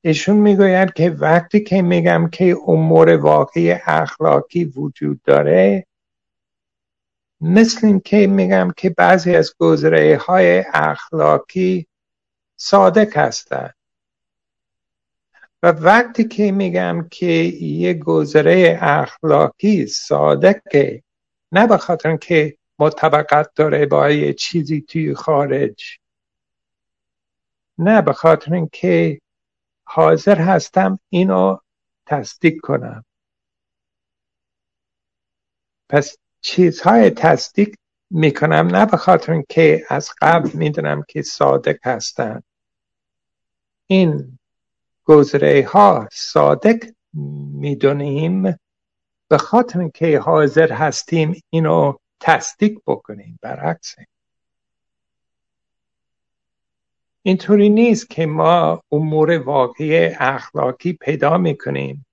ایشون می‌گوید که وقتی که میگم که امور واقعی اخلاقی وجود داره مثل این که میگم که بعضی از گذره های اخلاقی صادق هستند. و وقتی که میگم که یه گذره اخلاقی صادقه نه به خاطر که مطابقت داره با یه چیزی توی خارج نه به خاطر اینکه حاضر هستم اینو تصدیق کنم. پس چیزهای تصدیق می‌کنم نه به خاطر که از قبل می‌دونم که صادق هستن. این گزره ها صادق می‌دونیم. به خاطر که حاضر هستیم اینو تصدیق بکنیم برعکس. اینطوری نیست که ما امور واقعی اخلاقی پیدا می‌کنیم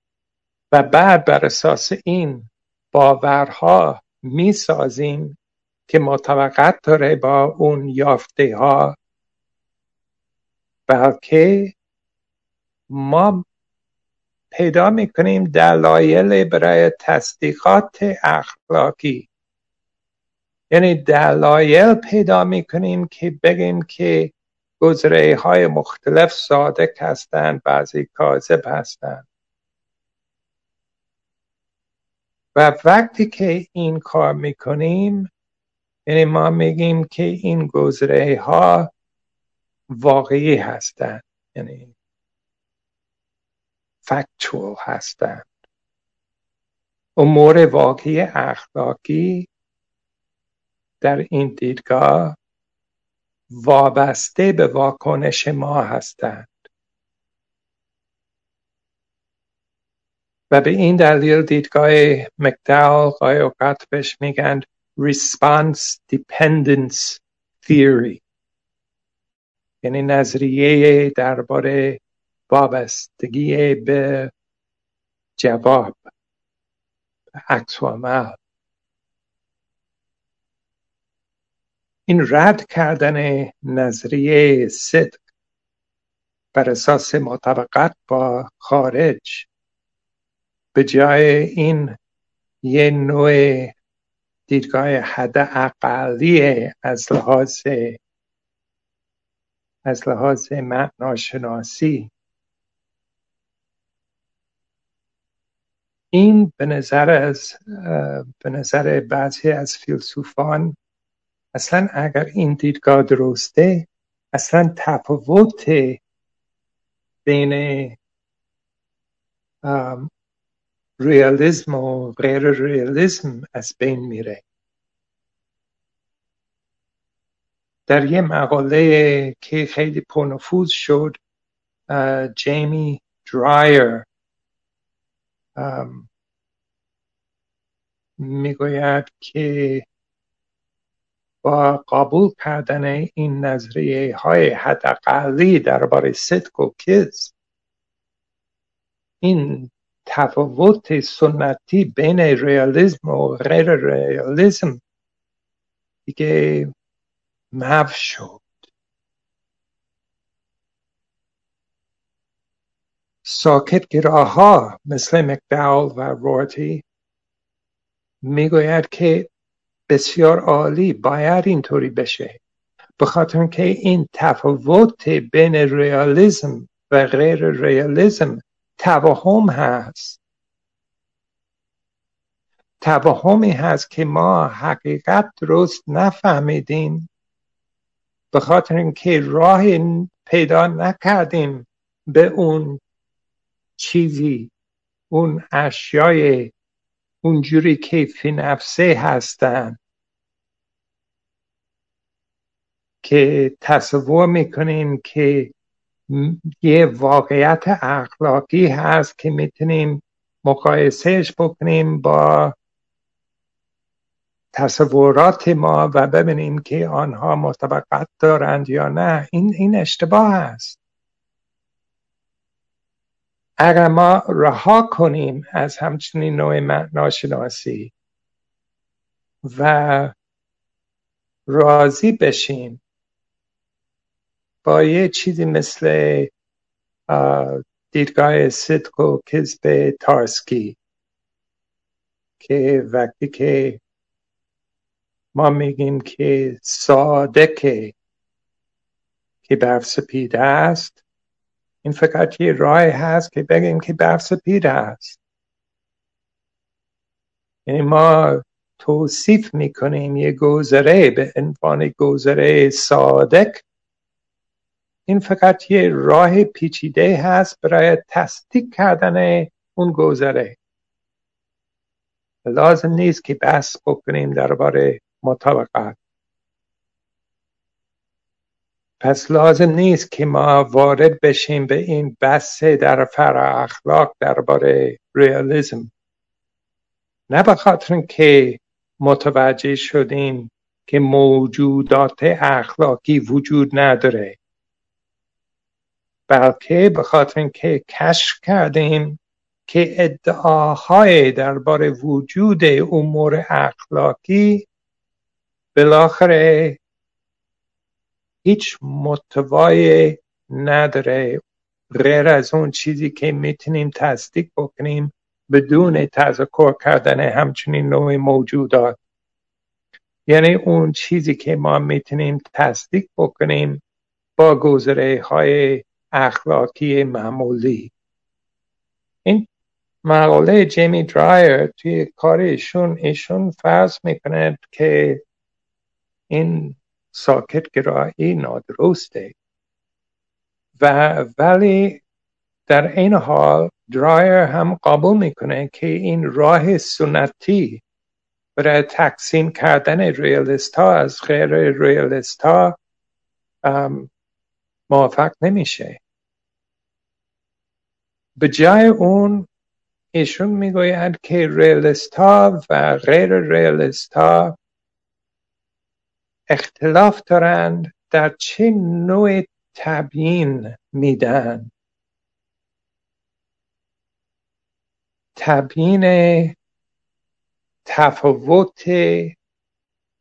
و بعد بر اساس این باورها می‌سازیم که مطابقت داره با اون یافته ها بلکه ما پیدا می‌کنیم دلایل برای تصدیقات اخلاقی. یعنی دلایل پیدا می‌کنیم که بگیم که گزره های مختلف صادق هستند بعضی کاذب هستند. و وقتی که این کار می‌کنیم یعنی ما میگیم که این گزره ها واقعی هستند یعنی فکتوال هستند. امور واقعی اخلاقی در این دیدگاه وابسته به واکنش ما هستند. و به این دلیل دیدگاه مکدال قای اوقات بهش میگن response dependence theory. یعنی نظریه درباره وابستگی به جواب عکس و عمل. این رد کردن نظریه صدق بر اساس مطابقت با خارج به جای این یه نوع دیدگاه حد اقلی از لحاظ از لحاظ معناشناسی. این به نظر از به نظر بعضی از فیلسوفان اصلا اگر این دیدگاه درسته اصلا تفاوت بین ریالیسم و غیر ریالیسم از بین میره. در یه مقاله که خیلی پرنفوذ شد جیمی درایر می‌گوید که با قبول کردن این نظریه های حداقلی درباره صدق و کذب این تفاوت سنتی بین ریالیسم و غیر ریالیسم دیگه محو شد. ساکت گراها مثل مکداول و رورتی می‌گوید که بسیار عالی باید اینطوری بشه. به خاطر که این تفاوت بین ریالیسم و غیر ریالیسم توهم هست. توهمی هست که ما حقیقت درست نفهمیدیم. به خاطر اینکه راه پیدا نکردیم به اون چیزی اون اشیای اونجوری که فی نفسه هستن. که تصور می‌کنیم که یه واقعیت اخلاقی هست که می‌تونیم مقایسهش بکنیم با تصورات ما و ببینیم که آنها مطابقت دارند یا نه. این این اشتباه است. اگر ما رها کنیم از همچنین نوع ناشناسی و راضی بشیم با یه چیزی مثل دیدگاه صدق و کذب تارسکی که وقتی که ما میگیم که صادقه که برف سپیده است این فقط یه راه هست که بگیم که برف سپیده است. یعنی ما توصیف می‌کنیم یه گذره به عنوان گذره صادق این فقط یه راه پیچیده هست برای تصدیق کردن اون گذره لازم نیست که بحث بکنیم درباره مطابقت. پس لازم نیست که ما وارد بشیم به این بحث در فرا اخلاق درباره ریالیزم. نه به خاطر که متوجه شدیم که موجودات اخلاقی وجود نداره. بلکه به خاطر اینکه کشف کردیم که ادعاهای درباره وجود امور اخلاقی بالاخره هیچ متوای نداره. غیر از اون چیزی که می‌تونیم تصدیق بکنیم بدون تذکر کردن همچنین نوع موجودات. یعنی اون چیزی که ما می‌تونیم تصدیق بکنیم با گذره های اخلاقی معمولی. این مقاله جیمی درایر توی کار ایشون ایشون فرض می‌کنه که این ساکت گرایی نادرسته. و ولی در این حال درایر هم قبول می‌کنه که این راه سنتی برای تقسیم کردن ریالیست ها از غیر ریالیست ها موفق نمیشه. به جای اون ایشون می‌گویند که ریالیست ها و غیر ریالیست ها اختلاف دارند در چه نوع تبیین میدن؟ تبیین تفاوت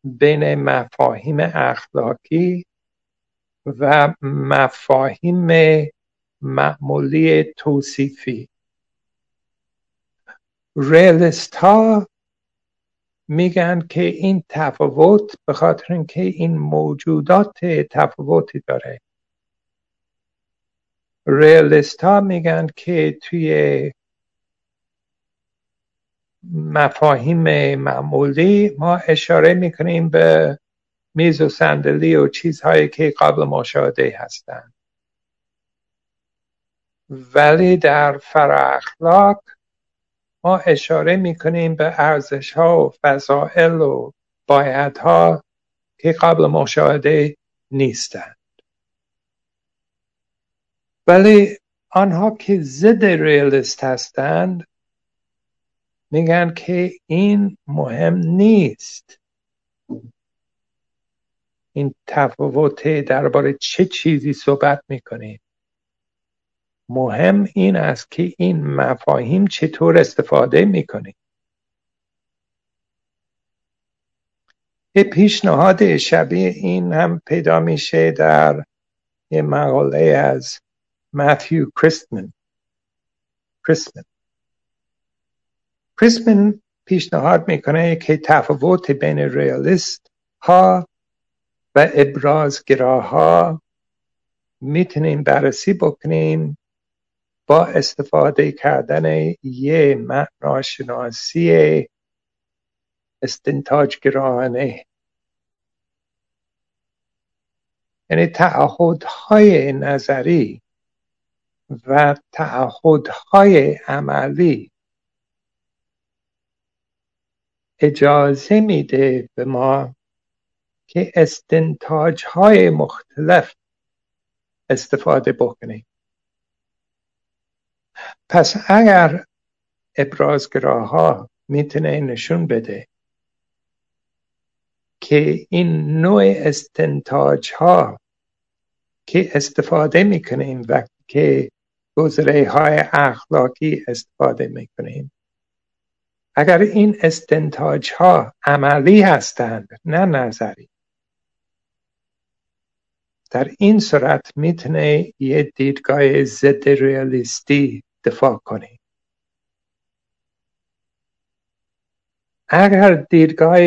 بین مفاهیم اخلاقی و مفاهیم معمولی توصیفی. ریلست ها میگن که این تفاوت به خاطر اینکه این موجودات تفاوتی داره. ریالیست ها میگن که توی مفاهیم معمولی ما اشاره می‌کنیم به میز و صندلی و چیزهایی که قابل مشاهده هستند ولی در فرا اخلاق ما اشاره می‌کنیم به ارزش ها و فضائل و ها که قبل مشاهده نیستند. ولی آنها که ضد ریالیست هستند میگن که این مهم نیست. این تفاوت درباره چه چیزی صحبت می‌کنیم؟ مهم این است که این مفاهیم چطور استفاده می‌کنیم یه پیشنهاد شبیه این هم پیدا میشه در یه مقاله از ماتیو کریستمن. کریستمن. کریستمن پیشنهاد می‌کنه که تفاوت بین ریالیست ها و ابرازگراها می‌تونیم بررسی بکنیم با استفاده کردن یه معناشناسی استنتاجگرانه. یعنی تعهدهای نظری و تعهدهای عملی اجازه میده به ما که استنتاج های مختلف استفاده بکنیم. پس اگر ابرازگراها می‌تونه نشون بده که این نوع استنتاج ها که استفاده می‌کنیم وقتی که گذره های اخلاقی استفاده می‌کنیم اگر این استنتاج ها عملی هستند نه نظری در این صورت می‌تونه یه دیدگاه ضد ریالیستی دفاع کنه اگر دیدگاه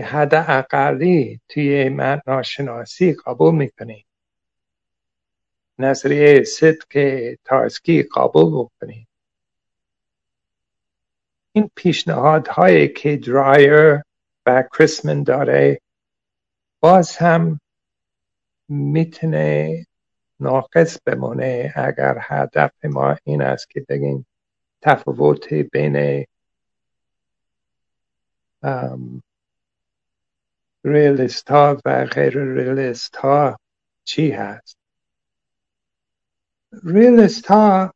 حد اقلی توی ناشناسی قبول می‌کنیم نظریه صدق تاسکی قبول بکنیم این پیشنهادهایی که درایر و کریسمن داره باز هم می‌تونه ناقص بمونه. اگر هدف ما این است که بگیم تفاوت بین ریالیست ها و غیر ریالیست ها چی هست؟ ریالیست ها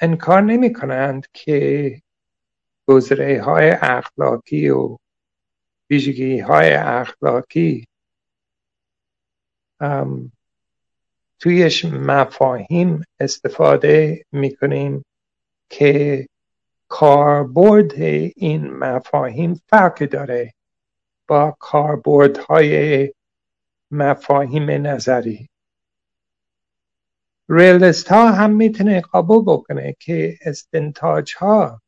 انکار نمی کنند که گذره های اخلاقی و ویژگی های اخلاقی تویش مفاهیم استفاده می‌کنیم که کاربرد این مفاهیم فرق داره با کاربردهای مفاهیم نظری. ریلست ها هم می‌تونه قبول بکنه که استنتاج ها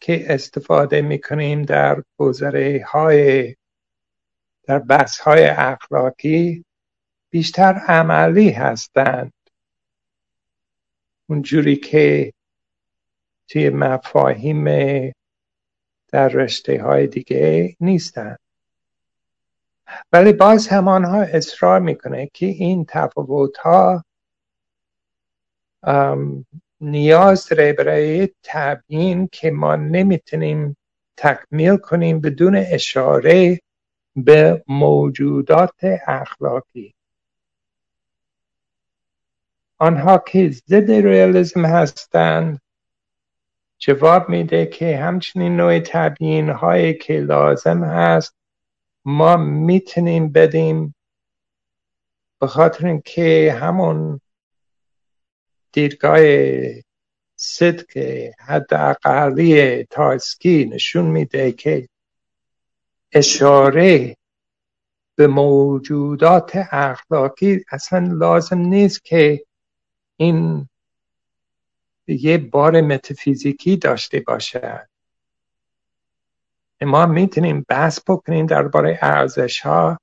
که استفاده می‌کنیم در گذره های در بحث های اخلاقی بیشتر عملی هستند. اونجوری که توی مفاهیم در رشته های دیگه نیستند ولی باز همانها اصرار می‌کنه که این تفاوت ها نیاز داره برای تبیین که ما نمی‌تونیم تکمیل کنیم بدون اشاره به موجودات اخلاقی. آنها که ضد ریالیزم هستند جواب میده که همچنین نوع تبیین هایی که لازم هست ما می‌تونیم بدیم به خاطر اینکه همون دیدگاه صدق حداقلی تاسکی نشون میده که اشاره به موجودات اخلاقی اصلا لازم نیست که این یه بار متافیزیکی داشته باشد. ما می‌تونیم بحث بکنیم درباره ارزش ها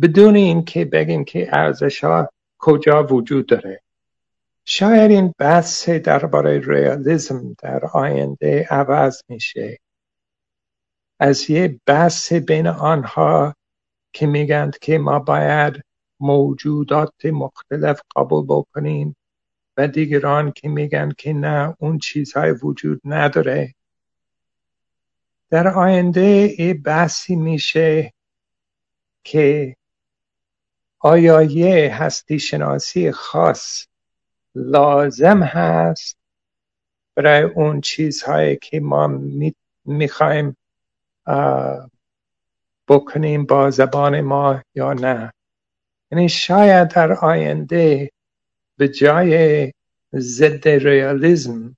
بدون اینکه بگیم که ارزش ها کجا وجود داره. شاید این بحث درباره ریالیزم در آینده عوض میشه. از یه بحث بین آنها که میگند که ما باید موجودات مختلف قبول بکنیم و دیگران که میگن که نه اون چیزهای وجود نداره. در آینده ای بحثی میشه که آیا یه هستی شناسی خاص لازم هست برای اون چیزهایی که ما می‌خوایم بکنیم با زبان ما یا نه؟ یعنی شاید در آینده به جای ضد ریالیزم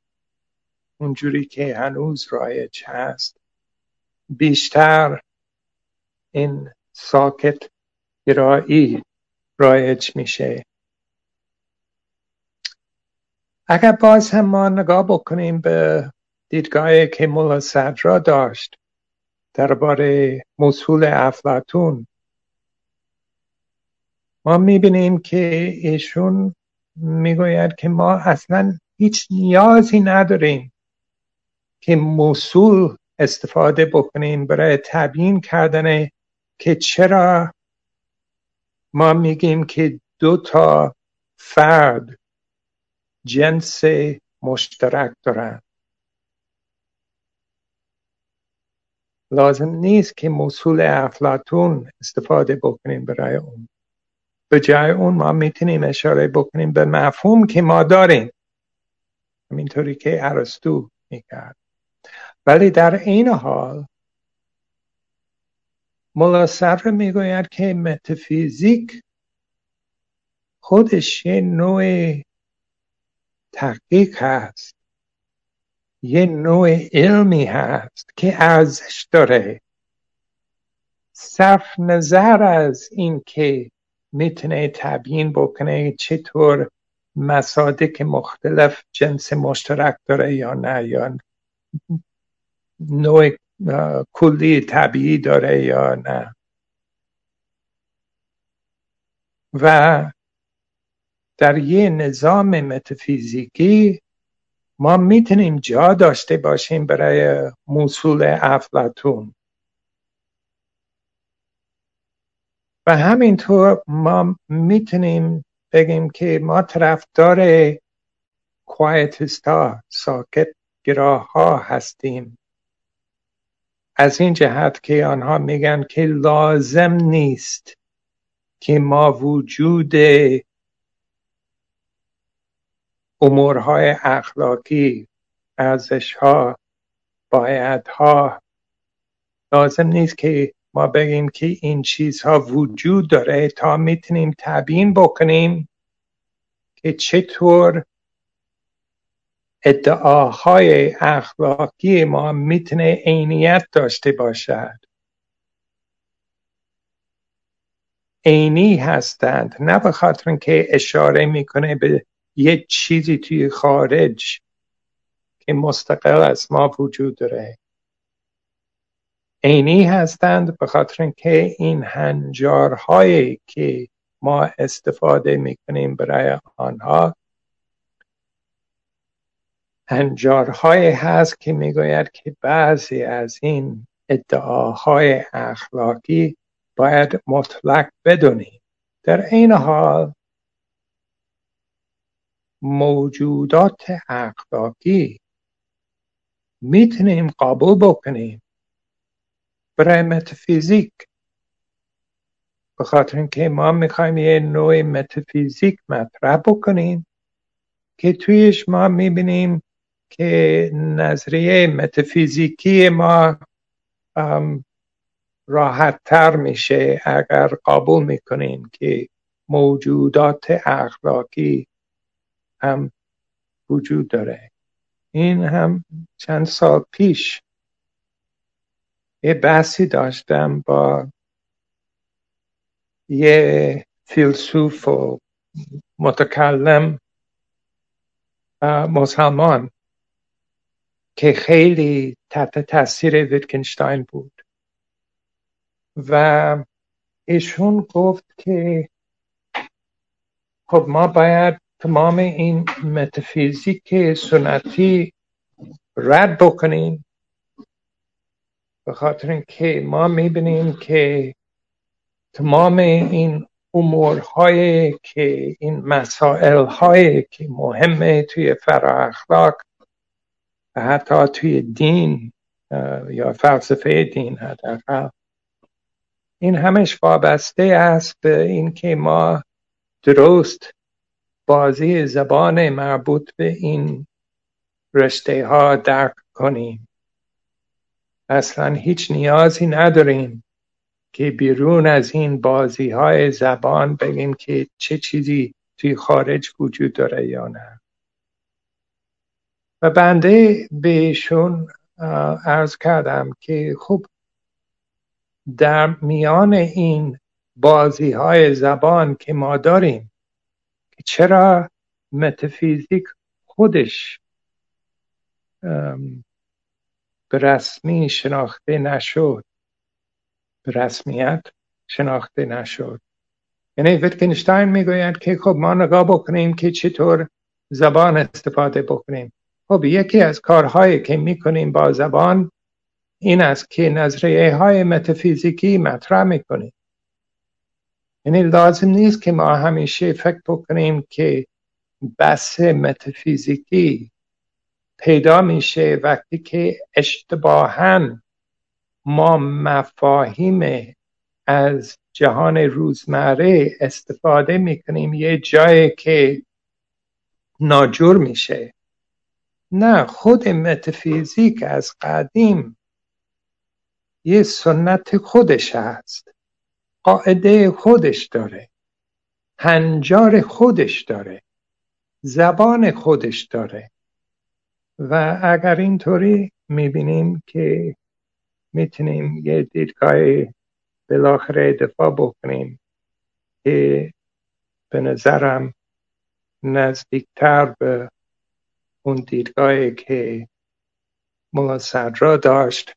اونجوری که هنوز رایج هست بیشتر این ساکت گرایی رایج میشه. اگر باز هم ما نگاه بکنیم به دیدگاهی که مولا صدرا داشت درباره مسئول افلاتون ما می‌بینیم که ایشون می‌گوید که ما اصلا هیچ نیازی نداریم که موصول استفاده بکنیم برای تبیین کردن که چرا ما میگیم که دو تا فرد جنس مشترک دارن. لازم نیست که موصول افلاتون استفاده بکنیم برای اون. به جای اون ما می‌تونیم اشاره بکنیم به مفهوم که ما داریم. همینطوری که ارسطو می‌کرد. ولی در این حال ملا صدر می‌گوید که متافیزیک خودش یه نوع تحقیق هست. یه نوع علمی هست که ارزش داره. صرف نظر از این که می‌تونه تبیین بکنه چطور مصادق مختلف جنس مشترک داره یا نه یا نوع کلی طبیعی داره یا نه. و در یه نظام متافیزیکی ما می‌تونیم جا داشته باشیم برای موصول افلاتون و همینطور ما می‌تونیم بگیم که ما طرفدار کوایتستا ساکت گراه ها هستیم. از این جهت که آنها میگن که لازم نیست که ما وجود امورهای اخلاقی ارزشها بایدها لازم نیست که ما بگیم که این چیزها وجود داره تا می‌تونیم تبیین بکنیم که چطور ادعاهای اخلاقی ما می‌تونه عینیت داشته باشد. عینی هستند نه به خاطر اینکه اشاره می‌کنه به یه چیزی توی خارج که مستقل از ما وجود داره. عینی هستند به خاطر اینکه این هنجارهایی که ما استفاده می‌کنیم برای آنها هنجارهایی هست که می‌گوید که بعضی از این ادعاهای اخلاقی باید مطلق بدونیم. در این حال موجودات اخلاقی می‌تونیم قبول بکنیم برای متافیزیک. به خاطر اینکه ما می‌خوایم یه نوع متافیزیک مطرح بکنیم که تویش ما می‌بینیم که نظریه متافیزیکی ما راحت تر میشه اگر قبول می‌کنیم که موجودات اخلاقی هم وجود داره. این هم چند سال پیش یه بحثی داشتم با یه فیلسوف و متکلم مسلمان که خیلی تحت تاثیر ویتکنشتاین بود. و ایشون گفت که خب ما باید تمام این متافیزیک سنتی رد بکنیم به خاطر اینکه ما می‌بینیم که تمام این امورهایی که این مسائل هایی که مهمه توی فرا اخلاق و حتی توی دین یا فلسفه دین حداقل این همش وابسته است به اینکه ما درست بازی زبان مربوط به این رشته ها درک کنیم. اصلا هیچ نیازی نداریم که بیرون از این بازی های زبان بگیم که چه چیزی توی خارج وجود داره یا نه. و بنده بهشون ارز کردم که خب در میان این بازی های زبان که ما داریم چرا متافیزیک خودش به رسمی شناخته نشد. به رسمیت شناخته نشد. یعنی ویتکنشتاین می‌گوید که خب ما نگاه بکنیم که چطور زبان استفاده بکنیم. خب یکی از کارهایی که می‌کنیم با زبان این است که نظریه های متافیزیکی مطرح می‌کنیم. یعنی لازم نیست که ما همیشه فکر بکنیم که بحث متافیزیکی پیدا میشه وقتی که اشتباها ما مفاهیم از جهان روزمره استفاده می‌کنیم. یه جایی که ناجور میشه. نه خود متافیزیک از قدیم یه سنت خودش هست. قاعده خودش داره. هنجار خودش داره. زبان خودش داره. و اگر اینطوری می‌بینیم که می‌تونیم یه دیدگاه بالاخره دفاع بکنیم که به نظرم نزدیکتر به اون دیدگاهی که ملا صدرا داشت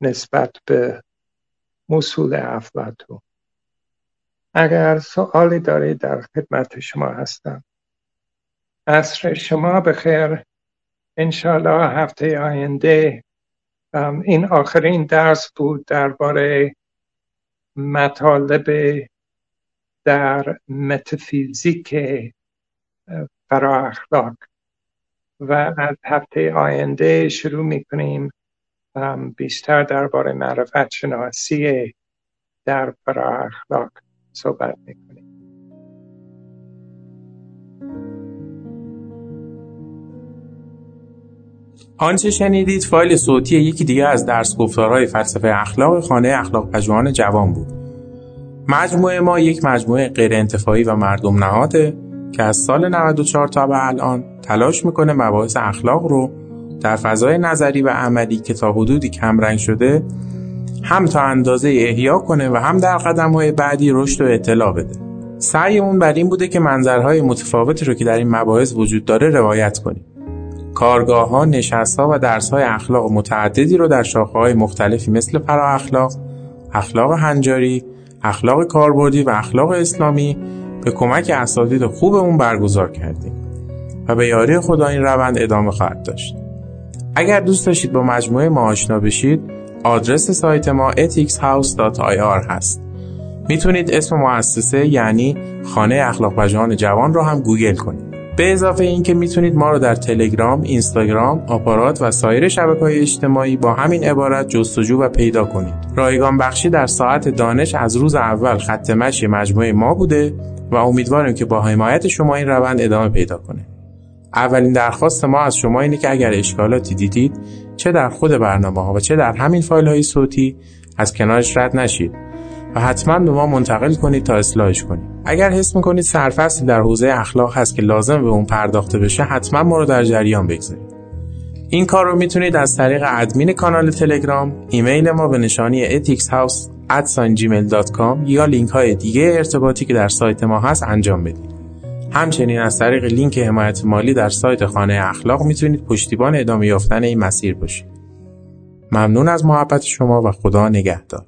نسبت به مصول افلاتون اگر سوالی دارید در خدمت شما هستم. عصر شما بخیر. انشالله هفته آینده این آخرین درس بود درباره مطالب در متافیزیک فرا اخلاق و از هفته آینده شروع می‌کنیم بیشتر درباره معرفت شناسی در برای اخلاق صحبت می‌کنیم. آنچه شنیدید فایل صوتی یکی دیگه از درس گفتارهای فلسفه اخلاق خانه اخلاق پژوهان جوان بود. مجموعه ما یک مجموعه غیر انتفاعی و مردم نهاده که از سال 94 تا به الان تلاش می‌کنه مباحث اخلاق رو در فضای نظری و عملی که تا حدودی کمرنگ شده هم تا اندازه احیا کنه و هم در قدم های بعدی رشد و اطلاع بده. سعیمون بر این بوده که منظرهای متفاوتی رو که در این مباحث وجود داره روایت کنیم. کارگاه ها، نشست ها و درس های اخلاق متعددی رو در شاخه های مختلفی مثل فرا اخلاق، هنجاری، اخلاق کاربردی و اخلاق اسلامی به کمک اساتید خوبمون برگزار کردیم و به یاری خدا این روند ادامه خواهد داشت. اگر دوست داشتید با مجموعه ما آشنا بشید، آدرس سایت ما ethicshouse.ir هست. می‌تونید اسم مؤسسه یعنی خانه اخلاق پژوهان جوان رو هم گوگل کنید. به اضافه اینکه می‌تونید ما رو در تلگرام، اینستاگرام، آپارات و سایر شبکه های اجتماعی با همین عبارت جستجو و پیدا کنید. رایگان بخشی در ساعت دانش از روز اول خط مشی مجموعه ما بوده و امیدواریم که با حمایت شما این روند ادامه پیدا کنه. اولین درخواست ما از شما اینه که اگر اشکالاتی دیدید چه در خود برنامه ها و چه در همین فایل های صوتی از کنارش رد نشید و حتما به ما منتقل کنید تا اصلاحش کنید اگر حس می‌کنید سرفصلی در حوزه اخلاق هست که لازم به اون پرداخته بشه حتما ما رو در جریان بگذارید. این کار رو می‌تونید از طریق ادمین کانال تلگرام ایمیل ما به نشانی ethicshouse@gmail.com یا لینک های دیگه ارتباطی که در سایت ما هست انجام بدید. همچنین از طریق لینک حمایت مالی در سایت خانه اخلاق می‌تونید پشتیبان ادامه یافتن این مسیر باشید. ممنون از محبت شما و خدا نگهدار.